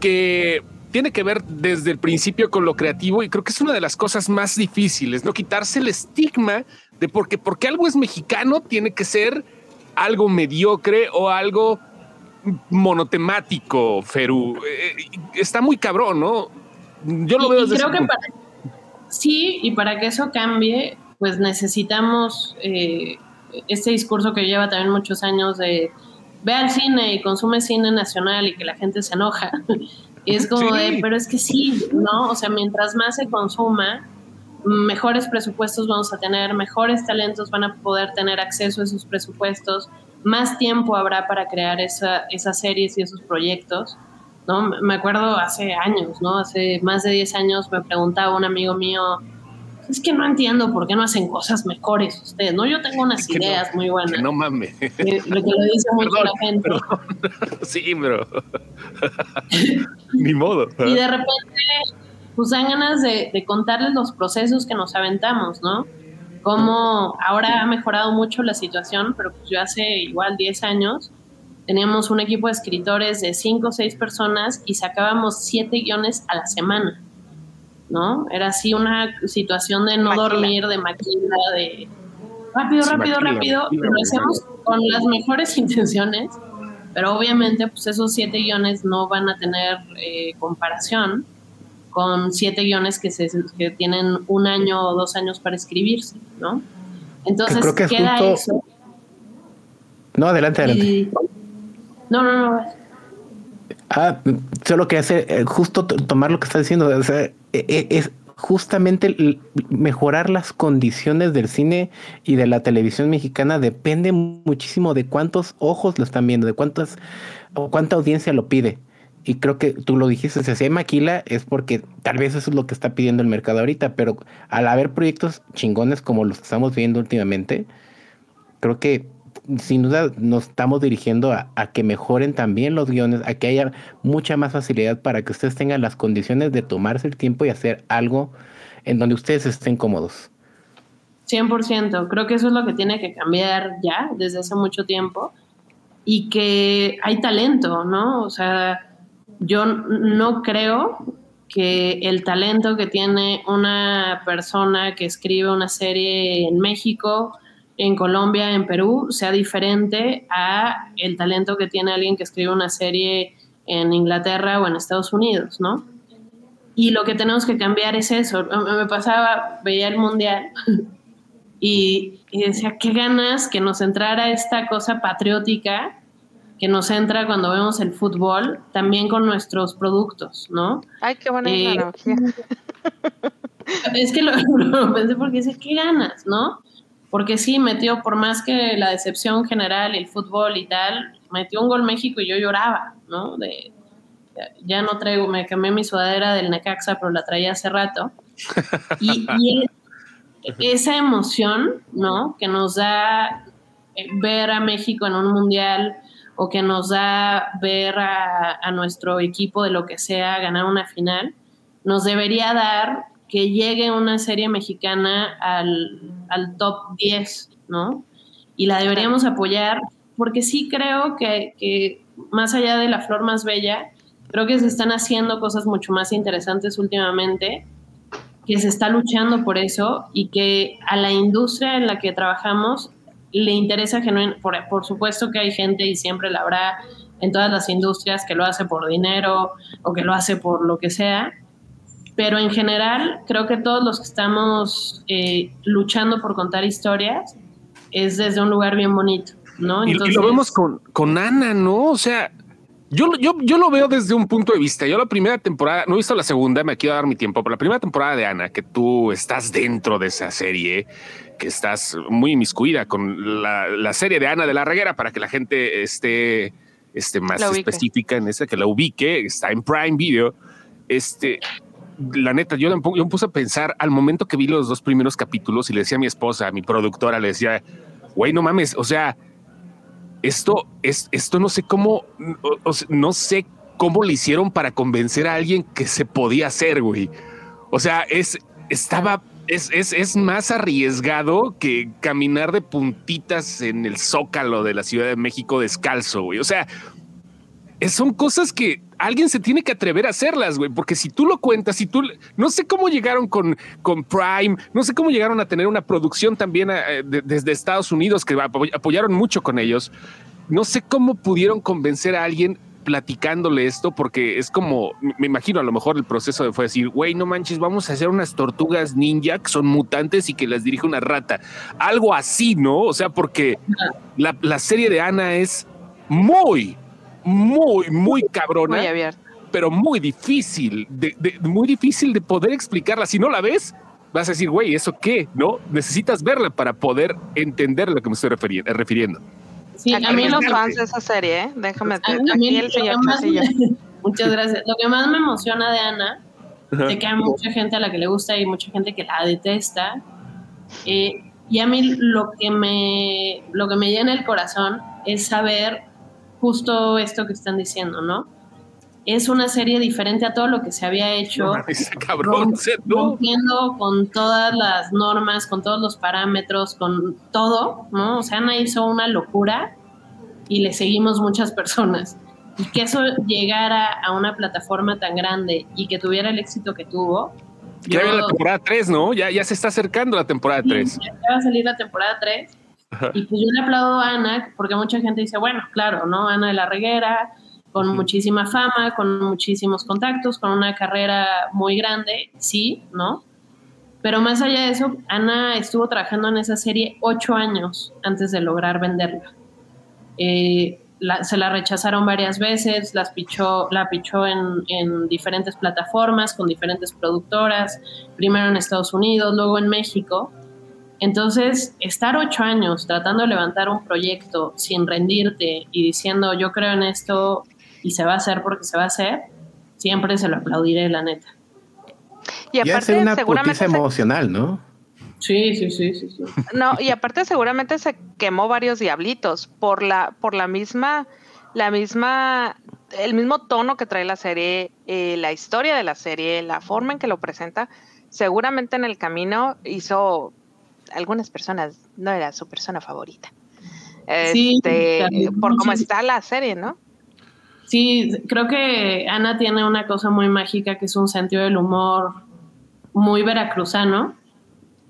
que tiene que ver desde el principio con lo creativo y creo que es una de las cosas más difíciles, no quitarse el estigma de porque porque algo es mexicano tiene que ser algo mediocre o algo monotemático, Feru. Eh, está muy cabrón, ¿no? Yo lo veo desde creo que para, Sí, y para que eso cambie, pues necesitamos eh, este discurso que lleva también muchos años de ve al cine y consume cine nacional y que la gente se enoja. y es como de, pero es que sí, ¿no? O sea, mientras más se consuma, mejores presupuestos vamos a tener, mejores talentos van a poder tener acceso a esos presupuestos más tiempo habrá para crear esa, esas series y esos proyectos. ¿no? Me acuerdo hace años, ¿no? Hace más de 10 años me preguntaba un amigo mío, es que no entiendo por qué no hacen cosas mejores ustedes, ¿no? Yo tengo unas ideas muy buenas. no mames. Lo que lo dice mucho la gente. Sí, bro. Ni modo. Y de repente, pues dan ganas de, de contarles los procesos que nos aventamos, ¿no? cómo ahora ha mejorado mucho la situación, pero pues yo hace igual 10 años teníamos un equipo de escritores de 5 o 6 personas y sacábamos 7 guiones a la semana, ¿no? Era así una situación de no dormir, de maquila, de rápido, rápido, rápido, lo hacemos con las mejores intenciones, pero obviamente pues esos 7 guiones no van a tener eh, comparación con siete guiones que, se, que tienen un año o dos años para escribirse, ¿no? Entonces queda eso. No, adelante, adelante. No, no, no. Ah, solo que hace eh, justo tomar lo que está diciendo, o sea, es justamente mejorar las condiciones del cine y de la televisión mexicana depende muchísimo de cuántos ojos lo están viendo, de cuántas o cuánta audiencia lo pide. Y creo que tú lo dijiste, si hay maquila es porque tal vez eso es lo que está pidiendo el mercado ahorita, pero al haber proyectos chingones como los que estamos viendo últimamente, creo que sin duda nos estamos dirigiendo a, que mejoren también los guiones, a que haya mucha más facilidad para que ustedes tengan las condiciones de tomarse el tiempo y hacer algo en donde ustedes estén cómodos. 100%, creo que eso es lo que tiene que cambiar ya desde hace mucho tiempo y que hay talento, ¿no? O sea, yo no creo que el talento que tiene una persona que escribe una serie en México, en Colombia, en Perú, sea diferente a el talento que tiene alguien que escribe una serie en Inglaterra o en Estados Unidos, ¿no? Y lo que tenemos que cambiar es eso. Me pasaba, veía el mundial y, y decía, qué ganas que nos entrara esta cosa patriótica que nos entra cuando vemos el fútbol, también con nuestros productos, ¿no? Ay, qué buena eh, Es que lo, pensé porque dice, qué ganas, ¿no? Porque sí, metió, por más que la decepción general, el fútbol y tal, metió un gol México y yo lloraba, ¿no? De, ya no traigo, me cambié mi sudadera del Necaxa, pero la traía hace rato. Y, y esa emoción, ¿no? Que nos da eh, ver a México en un mundial, o que nos da ver a, nuestro equipo de lo que sea ganar una final, nos debería dar que llegue una serie mexicana al, top 10, ¿no? Y la deberíamos apoyar porque sí creo que, que, más allá de la flor más bella, creo que se están haciendo cosas mucho más interesantes últimamente, que se está luchando por eso y que a la industria en la que trabajamos le interesa genuinamente, por, por supuesto que hay gente y siempre la habrá en todas las industrias que lo hace por dinero o que lo hace por lo que sea, pero en general creo que todos los que estamos eh, luchando por contar historias es desde un lugar bien bonito, ¿no? y, lo vemos con, con Ana, ¿no? O sea, yo, yo, yo lo veo desde un punto de vista. Yo la primera temporada, no he visto la segunda, me quiero dar mi tiempo, pero la primera temporada de Ana, que tú estás dentro de esa serie, que estás muy inmiscuida con la, la serie de Ana de la Reguera para que la gente esté, esté más específica en esa, que la ubique, está en Prime Video. Este, la neta, yo, yo me puse a pensar al momento que vi los dos primeros capítulos y le decía a mi esposa, a mi productora, le decía, güey, no mames, o sea, esto es, esto no sé cómo, no sé cómo le hicieron para convencer a alguien que se podía hacer, güey. O sea, es, estaba, es, es, es más arriesgado que caminar de puntitas en el zócalo de la Ciudad de México descalzo, güey. O sea, son cosas que alguien se tiene que atrever a hacerlas, güey, porque si tú lo cuentas, si tú, no sé cómo llegaron con, con Prime, no sé cómo llegaron a tener una producción también eh, desde Estados Unidos que apoyaron mucho con ellos. No sé cómo pudieron convencer a alguien platicándole esto, porque es como, me imagino a lo mejor el proceso fue decir, güey, no manches, vamos a hacer unas tortugas ninja que son mutantes y que las dirige una rata. Algo así, ¿no? O sea, porque la, la serie de Ana es muy, muy, muy cabrona. Pero muy difícil, de, muy difícil de poder explicarla. Si no la ves, vas a decir, güey, ¿eso qué? ¿No? Necesitas verla para poder entender lo que me estoy refiriendo. Sí, a mí los fans de esa serie, ¿eh? déjame aquí el señor Muchas gracias. Lo que más me emociona de Ana, de que hay mucha gente a la que le gusta y mucha gente que la detesta. Eh, y a mí lo que me lo que me llena el corazón es saber justo esto que están diciendo, ¿no? Es una serie diferente a todo lo que se había hecho. cabrón, cumpliendo con todas las normas, con todos los parámetros, con todo, ¿no? O sea, Ana hizo una locura y le seguimos muchas personas. Y que eso llegara a una plataforma tan grande y que tuviera el éxito que tuvo. Ya la temporada 3, ¿no? Ya, ya se está acercando la temporada 3. ya va a salir la temporada 3 y pues yo le aplaudo a Ana, porque mucha gente dice, bueno, claro, ¿no? Ana de la Reguera, con muchísima fama, con muchísimos contactos, con una carrera muy grande, sí, ¿no? Pero más allá de eso, Ana estuvo trabajando en esa serie ocho años antes de lograr venderla. Eh, se la rechazaron varias veces, las pichó, la pichó en, en, diferentes plataformas, con diferentes productoras, primero en Estados Unidos, luego en México, entonces, estar ocho años tratando de levantar un proyecto sin rendirte y diciendo yo creo en esto y se va a hacer porque se va a hacer, siempre se lo aplaudiré, la neta. Y aparte, una seguramente emocional, ¿no? Sí, sí, sí, sí, sí, No, y aparte seguramente se quemó varios diablitos por la, por la misma, la misma, el mismo tono que trae la serie, eh, la historia de la serie, la forma en que lo presenta. Seguramente en el camino hizo algunas personas no era su persona favorita. Este, por cómo está la serie, ¿no? Sí, creo que Ana tiene una cosa muy mágica que es un sentido del humor muy veracruzano,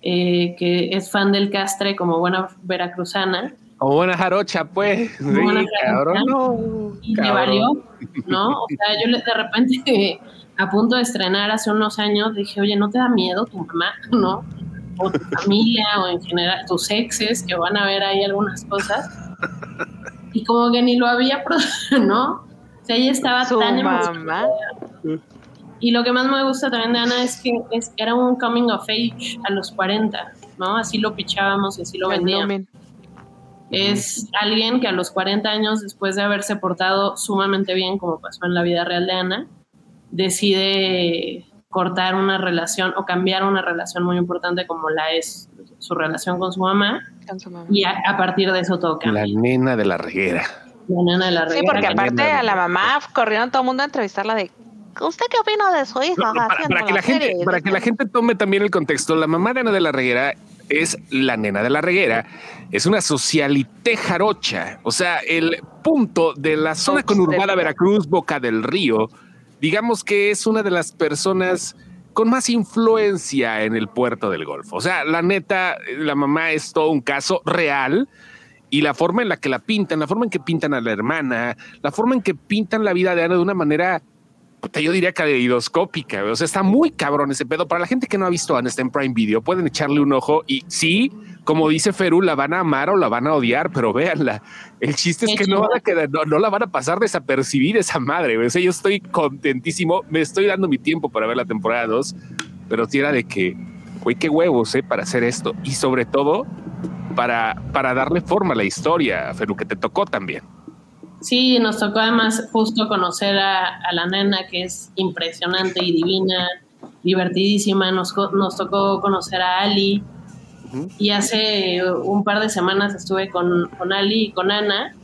eh, que es fan del castre como buena veracruzana. O buena jarocha, pues. y le valió, ¿no? O sea, yo de repente, a punto de estrenar hace unos años, dije, oye, ¿no te da miedo tu mamá? ¿No? O tu familia o en general tus exes que van a ver ahí algunas cosas. Y como que ni lo había, ¿no? O sea, ella estaba tan emocionada. Y lo que más me gusta también de Ana es que es, era un coming of age a los 40, ¿no? Así lo pichábamos y así lo vendíamos. Es alguien que a los 40 años, después de haberse portado sumamente bien, como pasó en la vida real de Ana, decide cortar una relación o cambiar una relación muy importante como la es su relación con su mamá. Y a, partir de eso toca. La nena de la reguera. La nena de la reguera. Sí, porque aparte a la mamá corrieron todo el mundo a entrevistarla de ¿Usted qué opina de su hija? para, que la, gente, para que la gente tome también el contexto, la mamá de Ana de la Reguera es la nena de la reguera, es una socialité jarocha, o sea, el punto de la zona conurbada Veracruz, Boca del Río, digamos que es una de las personas con más influencia en el puerto del Golfo. O sea, la neta, la mamá es todo un caso real y la forma en la que la pintan, la forma en que pintan a la hermana, la forma en que pintan la vida de Ana de una manera, yo diría caleidoscópica. O sea, está muy cabrón ese pedo. Para la gente que no ha visto Ana está en Prime Video, pueden echarle un ojo y sí, como dice Feru, la van a amar o la van a odiar, pero véanla. El chiste es que no, van a quedar, no, la van a pasar desapercibida esa madre. O sea, yo estoy contentísimo, me estoy dando mi tiempo para ver la temporada 2, pero si era de que, güey, qué huevos, ¿eh? Para hacer esto. Y sobre todo, para, para darle forma a la historia, Feru, que te tocó también. Sí, nos tocó además justo conocer a, la nena que es impresionante y divina, divertidísima. Nos, nos tocó conocer a Ali. Y hace un par de semanas estuve con, con Ali y con Ana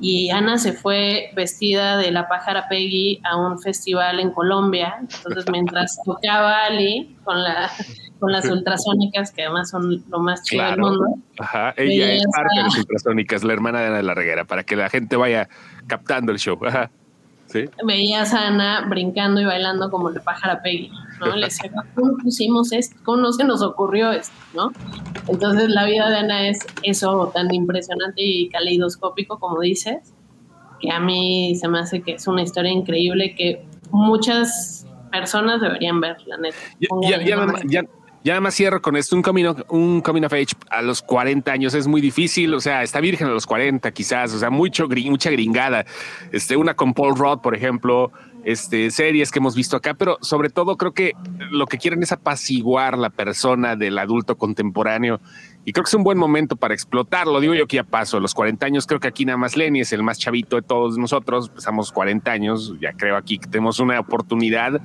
y Ana se fue vestida de la pájara Peggy a un festival en Colombia. Entonces, mientras tocaba Ali con, la, con las ultrasónicas, que además son lo más chido del mundo. Ajá, ella es parte de las ultrasónicas, la hermana de Ana de la Reguera, para que la gente vaya captando el show. Ajá. Veías a Ana brincando y bailando como la pájara Peggy, ¿no? Le decía, ¿cómo pusimos esto? ¿Cómo no se nos ocurrió esto? ¿no? Entonces la vida de Ana es eso tan impresionante y caleidoscópico como dices, que a mí se me hace que es una historia increíble que muchas personas deberían ver, la neta. Ya nada más cierro con esto. Un camino, un coming of age a los 40 años es muy difícil. O sea, está virgen a los 40 quizás. O sea, mucho, mucha gringada. Este, una con Paul Rudd, por ejemplo. Este, series que hemos visto acá, pero sobre todo creo que lo que quieren es apaciguar la persona del adulto contemporáneo y creo que es un buen momento para explotarlo. Digo yo que ya paso los 40 años, creo que aquí nada más Lenny es el más chavito de todos nosotros, empezamos 40 años, ya creo aquí que tenemos una oportunidad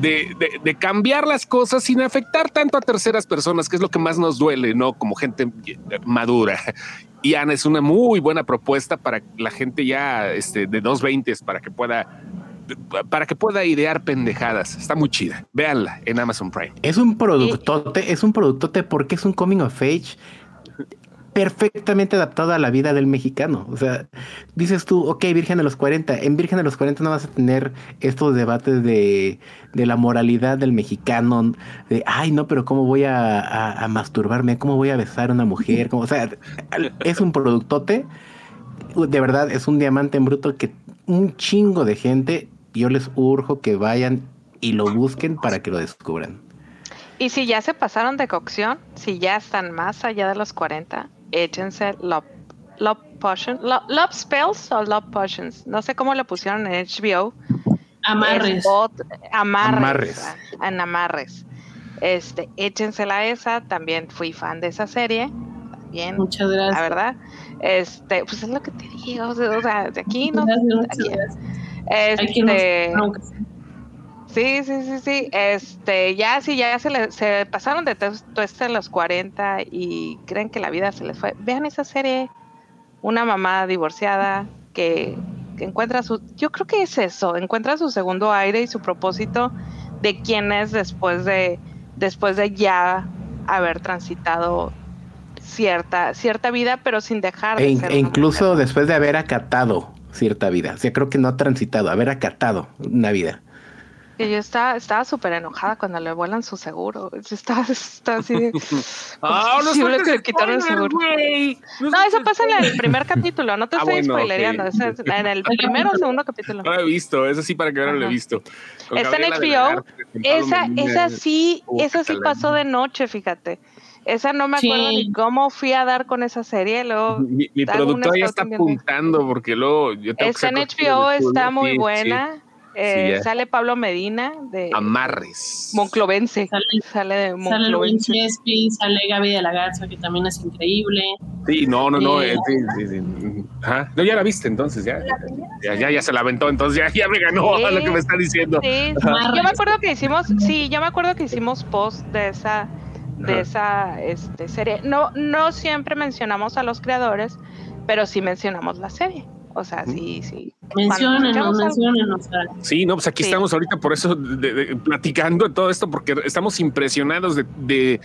de, cambiar las cosas sin afectar tanto a terceras personas, que es lo que más nos duele, ¿no? Como gente madura. Y Ana es una muy buena propuesta para la gente ya este, de dos veintes para que pueda para que pueda idear pendejadas. Está muy chida. Véanla en Amazon Prime. Es un productote, es un productote porque es un coming of age perfectamente adaptado a la vida del mexicano. O sea, dices tú, ok, Virgen de los 40. En Virgen de los 40 no vas a tener estos debates de, la moralidad del mexicano, de, ay, no, pero ¿cómo voy a, masturbarme? ¿Cómo voy a besar a una mujer? o sea, es un productote. De verdad, es un diamante en bruto que un chingo de gente, yo les urjo que vayan y lo busquen para que lo descubran. Y si ya se pasaron de cocción, si ya están más allá de los 40, échense Love, love Potion, love, Spells o Love Potions. No sé cómo lo pusieron en HBO. Amarres. amarres. En amarres. Este, échensela esa. También fui fan de esa serie. Bien. Muchas gracias. La verdad. Este, pues es lo que te digo. O sea, de aquí no. Este, Sí, sí, sí, sí. Este, ya sí, ya se, le, se pasaron de todo este los 40 y creen que la vida se les fue. Vean esa serie, una mamá divorciada que, encuentra su, yo creo que es eso, encuentra su segundo aire y su propósito de quién es después de, después de ya haber transitado cierta, cierta vida, pero sin dejar de e, e incluso después de haber acatado cierta vida. O sea, creo que no ha transitado, haber acatado una vida. Que yo estaba estaba súper enojada cuando le vuelan su seguro. Estaba, estaba así de. ah, no que le quitaron el seguro. No, eso pasa en el primer capítulo. No te ah, estoy spoilereando. Es en el primero o segundo capítulo. No lo he visto. Eso sí, para que no lo he visto. Está en HBO. Esa, esa sí, esa sí pasó de noche, fíjate. Esa no me acuerdo ni cómo fui a dar con esa serie. Luego, mi, mi productor ya está apuntando porque luego. Yo tengo está en HBO, está muy buena. Eh, sale Pablo Medina de Amarres. Monclovense. Sale, de Monclovense. Sale sale Gaby de la Garza, que también es increíble. Sí, no, no, no. Eh, no, ya la viste entonces, ya. Ya, ya, se la aventó, entonces ya, ya me ganó a lo que me está diciendo. Sí, yo me acuerdo que hicimos, sí, yo me acuerdo que hicimos post de esa de esa este, serie. No, no siempre mencionamos a los creadores, pero sí mencionamos la serie. O sea, sí, sí. Menciónenos, menciónenos. Sí, no, pues aquí estamos ahorita por eso platicando todo esto, porque estamos impresionados de,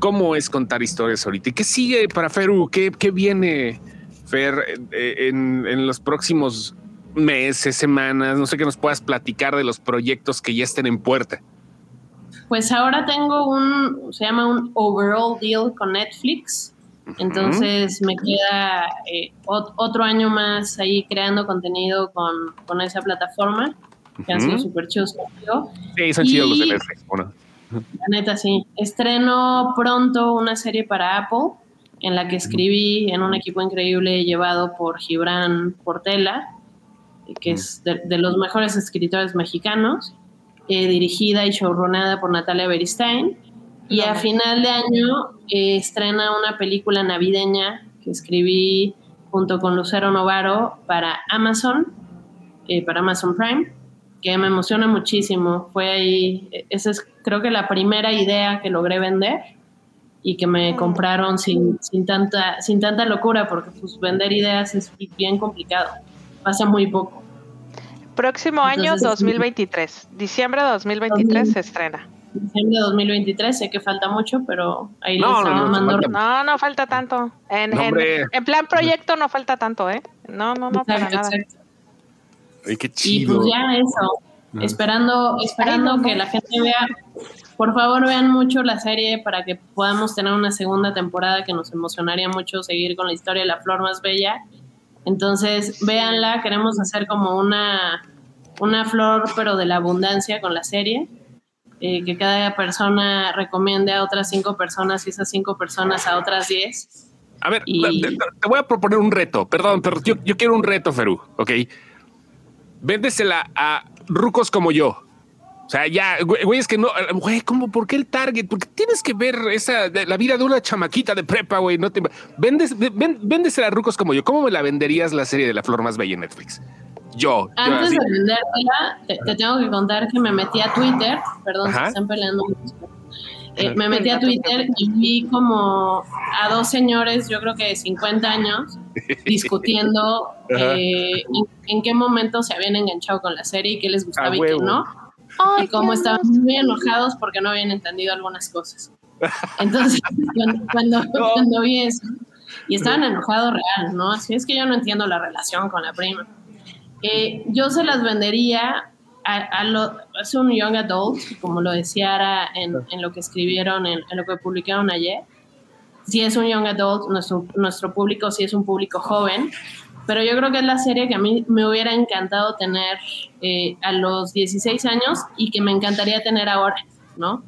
cómo es contar historias ahorita. ¿Y qué sigue para Feru? ¿Qué, qué viene, Fer, en, en, los próximos meses, semanas? No sé qué nos puedas platicar de los proyectos que ya estén en puerta. Pues ahora tengo un, se llama un overall deal con Netflix Entonces me queda eh, otro año más ahí creando contenido con, con esa plataforma, que han sido súper chidos conmigo. Sí, son chidos los de Netflix. Bueno. La neta, sí. Estreno pronto una serie para Apple, en la que escribí en un equipo increíble llevado por Gibran Portela, que es de, los mejores escritores mexicanos, eh, dirigida y showrunada por Natalia Beristain. Y a final de año eh, estrena una película navideña que escribí junto con Lucero Novaro para Amazon, eh, para Amazon Prime, que me emociona muchísimo. Fue ahí, esa es creo que la primera idea que logré vender y que me compraron sin, sin, tanta, sin tanta locura, porque pues vender ideas es bien complicado, pasa muy poco. Próximo año 2023, diciembre de 2023 se estrena. Diciembre de 2023, sé que falta mucho, pero ahí no, no, no, no, no, falta tanto. En, en, plan proyecto no falta tanto, ¿eh? No, no, no, para nada. Ay, qué chido. Y pues ya eso, esperando, esperando que la gente vea, por favor vean mucho la serie para que podamos tener una segunda temporada que nos emocionaría mucho seguir con la historia de la flor más bella. Entonces, véanla, queremos hacer como una, una flor, pero de la abundancia con la serie. Eh, que cada persona recomiende a otras cinco personas y esas cinco personas a otras diez. A ver, te, voy a proponer un reto, perdón, pero yo, yo quiero un reto, Ferú, ¿ok? Véndesela a rucos como yo. O sea, ya, güey, es que no, güey, ¿cómo? ¿Por qué el target? Porque tienes que ver esa, la vida de una chamaquita de prepa, güey. No te vendes, vendes a rucos como yo. ¿Cómo me la venderías la serie de la flor más bella en Netflix? Yo. Antes de vendértela, te, tengo que contar que me metí a Twitter. Perdón, se están peleando eh, me metí a Twitter y vi como a dos señores, yo creo que de 50 años, discutiendo eh, en, qué momento se habían enganchado con la serie y qué les gustaba y qué no. y cómo estaban muy enojados porque no habían entendido algunas cosas. Entonces, cuando, cuando, vi eso, y estaban enojados real, ¿no? Así es que yo no entiendo la relación con la prima. Eh, yo se las vendería a, lo, es un young adult, como lo decía en, en lo que escribieron, en, lo que publicaron ayer. Si es un young adult, nuestro, nuestro público sí es un público joven, pero yo creo que es la serie que a mí me hubiera encantado tener eh, a los 16 años y que me encantaría tener ahora, ¿no?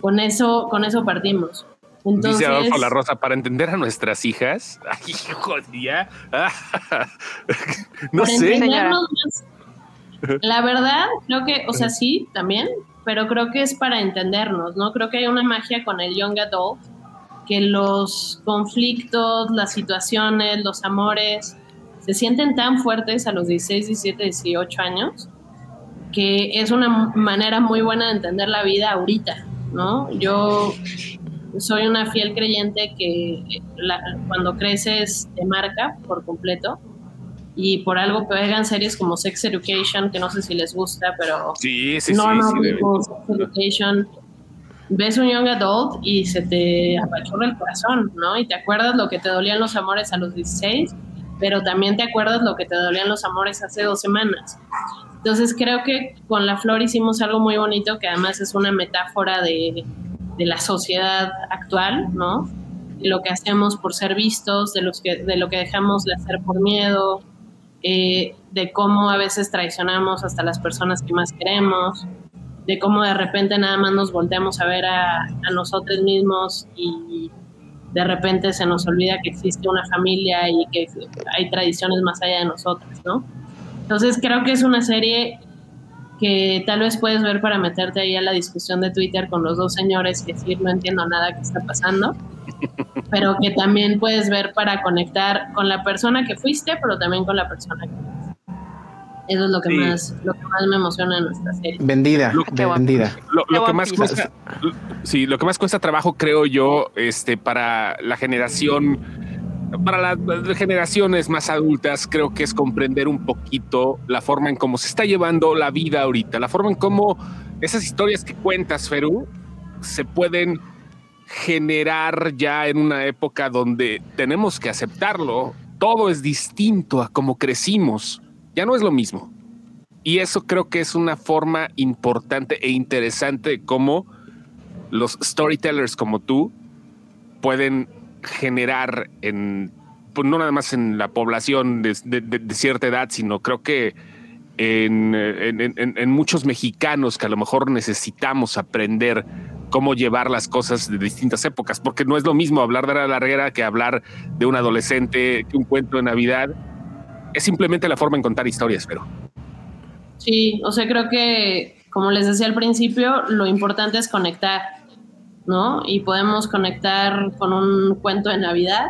Con eso, con eso partimos. Entonces, Dice Adolfo La Rosa, para entender a nuestras hijas. Ay, hijo, ya. no sé. La verdad, creo que, o sea, sí, también, pero creo que es para entendernos, ¿no? Creo que hay una magia con el young adult, que los conflictos, las situaciones, los amores, se sienten tan fuertes a los 16, 17, 18 años, que es una manera muy buena de entender la vida ahorita, ¿no? Yo soy una fiel creyente que cuando creces te marca por completo y por algo pegan series como Sex Education, que no sé si les gusta, pero sí, sí, Normal sí, Sex Education, ves un young adult y se te apachurra el corazón, ¿no? Y te acuerdas lo que te dolían los amores a los 16, pero también te acuerdas lo que te dolían los amores hace dos semanas. Entonces creo que con La Flor hicimos algo muy bonito, que además es una metáfora de, de la sociedad actual, ¿no? lo que hacemos por ser vistos, de, lo que dejamos de hacer por miedo, eh, de cómo a veces traicionamos hasta las personas que más queremos, de cómo de repente nada más nos volteamos a ver a, nosotros mismos y de repente se nos olvida que existe una familia y que hay tradiciones más allá de nosotros, ¿no? Entonces creo que es una serie que tal vez puedes ver para meterte ahí a la discusión de Twitter con los dos señores que sí no entiendo nada que está pasando pero que también puedes ver para conectar con la persona que fuiste, pero también con la persona que fuiste. Eso es lo que, más, lo que más me emociona en nuestra serie. Vendida, vendida. Lo, que más cuesta, sí, lo que más cuesta trabajo, creo yo, este, para la generación, para las generaciones más adultas, creo que es comprender un poquito la forma en cómo se está llevando la vida ahorita, la forma en cómo esas historias que cuentas, Ferú, se pueden generar ya en una época donde tenemos que aceptarlo. Todo es distinto a como crecimos. Ya no es lo mismo. Y eso creo que es una forma importante e interesante de cómo los storytellers como tú pueden generar en, pues no nada más en la población de, cierta edad, sino creo que en, muchos mexicanos que a lo mejor necesitamos aprender cómo llevar las cosas de distintas épocas, porque no es lo mismo hablar de la larguera que hablar de un adolescente, que un cuento de Navidad. Es simplemente la forma en contar historias, pero. Sí, o sea, creo que, como les decía al principio, lo importante es conectar, ¿no? Y podemos conectar con un cuento de Navidad,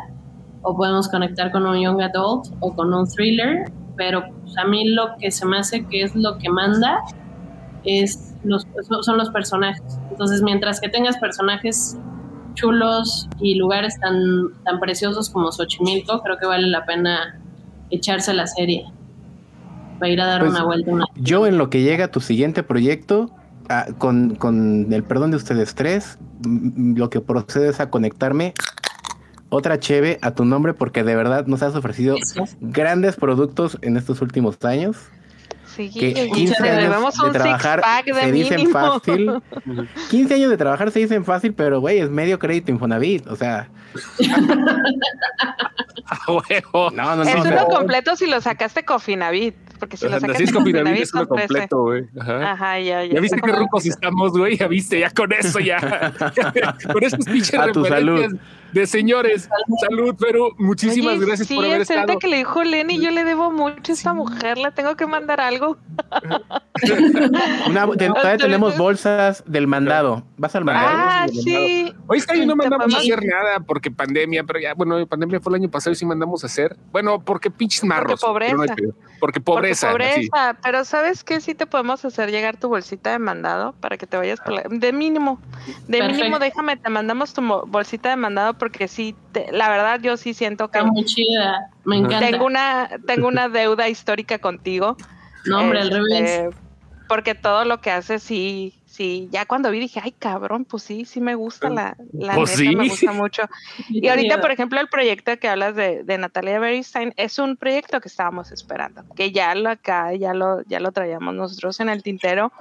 o podemos conectar con un young adult, o con un thriller, pero pues, a mí lo que se me hace que es lo que manda es los, son los personajes. Entonces, mientras que tengas personajes chulos y lugares tan, tan preciosos como Xochimilco, creo que vale la pena echarse la serie para ir a dar pues, una vuelta. Yo en lo que llega a tu siguiente proyecto, ah, con, con, el perdón de ustedes tres, lo que procede es a conectarme otra cheve a tu nombre porque de verdad nos has ofrecido grandes productos en estos últimos años. Sí, que 15 años de trabajar se dicen fácil. 15 años de trabajar se dicen fácil, pero güey, es medio crédito Infonavit, o sea. no, no, no. Es uno completo si lo sacaste Cofinavit. Porque si lo sacaste Cofinavit es uno completo, güey. Ajá. ya, ya. Ya viste qué rucos estamos, güey. Ya viste, ya con eso, ya. con esos pinches A tu salud de señores. Salud, pero muchísimas gracias por haber estado. Sí, que le dijo Lenny, yo le debo mucho a esta mujer, le tengo que mandar algo. todavía tenemos bolsas del mandado. ¿Vas al mandado? Ah, sí. Hoy está no mandamos a hacer nada porque pandemia, pero ya, bueno, pandemia fue el año pasado y sí mandamos a hacer. Bueno, porque pinches marros. Porque pobreza. porque pobreza. Pobreza. Pero ¿sabes qué? Sí te podemos hacer llegar tu bolsita de mandado para que te vayas por la... De mínimo. De mínimo, déjame, te mandamos tu bolsita de mandado porque sí, la verdad yo sí siento que... Está muy chida, me encanta. Tengo una, tengo una deuda histórica contigo. No, hombre, al revés. Porque todo lo que haces sí, sí, ya cuando vi dije, ay cabrón, pues sí, sí me gusta la, la pues neta, me gusta mucho. Y ahorita, por ejemplo, el proyecto que hablas de, de Natalia Beristain es un proyecto que estábamos esperando, que ya lo acá, ya lo, ya lo traíamos nosotros en el tintero,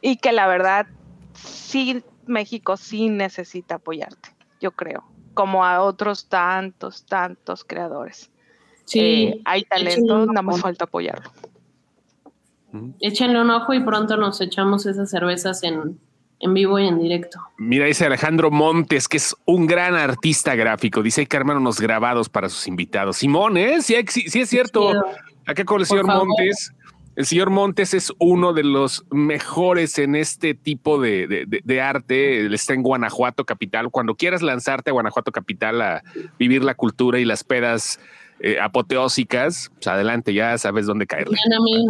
y que la verdad, sí, México sí necesita apoyarte, yo creo como a otros tantos, tantos creadores. Sí, eh, hay talento, nada más falta apoyarlo. Échenle un ojo y pronto nos echamos esas cervezas en, vivo y en directo. Mira, dice Alejandro Montes, que es un gran artista gráfico. Dice que armaron unos grabados para sus invitados. Simón, ¿eh? Sí, sí es cierto. Acá con el señor Montes el señor Montes es uno de los mejores en este tipo de, arte. Él está en Guanajuato Capital. Cuando quieras lanzarte a Guanajuato Capital a vivir la cultura y las pedas eh, apoteósicas, pues adelante, ya sabes dónde caerle.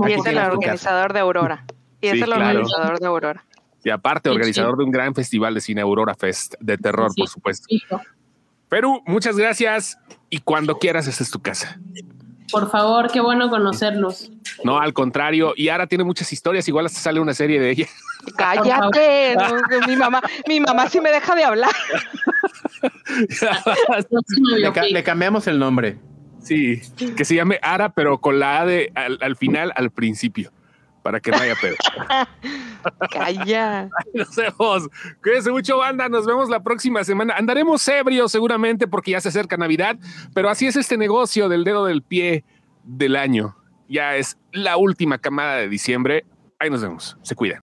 Y es el organizador de Aurora. Y es el organizador de Aurora. Y aparte, organizador de un gran festival de cine Aurora Fest de terror, por supuesto. Perú, muchas gracias y cuando quieras, esta es tu casa. Por favor, qué bueno conocerlos. No, al contrario. Y ahora tiene muchas historias. Igual hasta sale una serie de ella. Cállate. mi mamá, mi mamá sí me deja de hablar. le, cambiamos el nombre. Sí, que se llame Ara, pero con la A de al, final, al principio, para que no haya pedo. Calla. Nos vemos. Cuídense mucho, banda. Nos vemos la próxima semana. Andaremos ebrios seguramente porque ya se acerca Navidad, pero así es este negocio del dedo del pie del año. Ya es la última camada de diciembre. Ahí nos vemos. Se cuidan.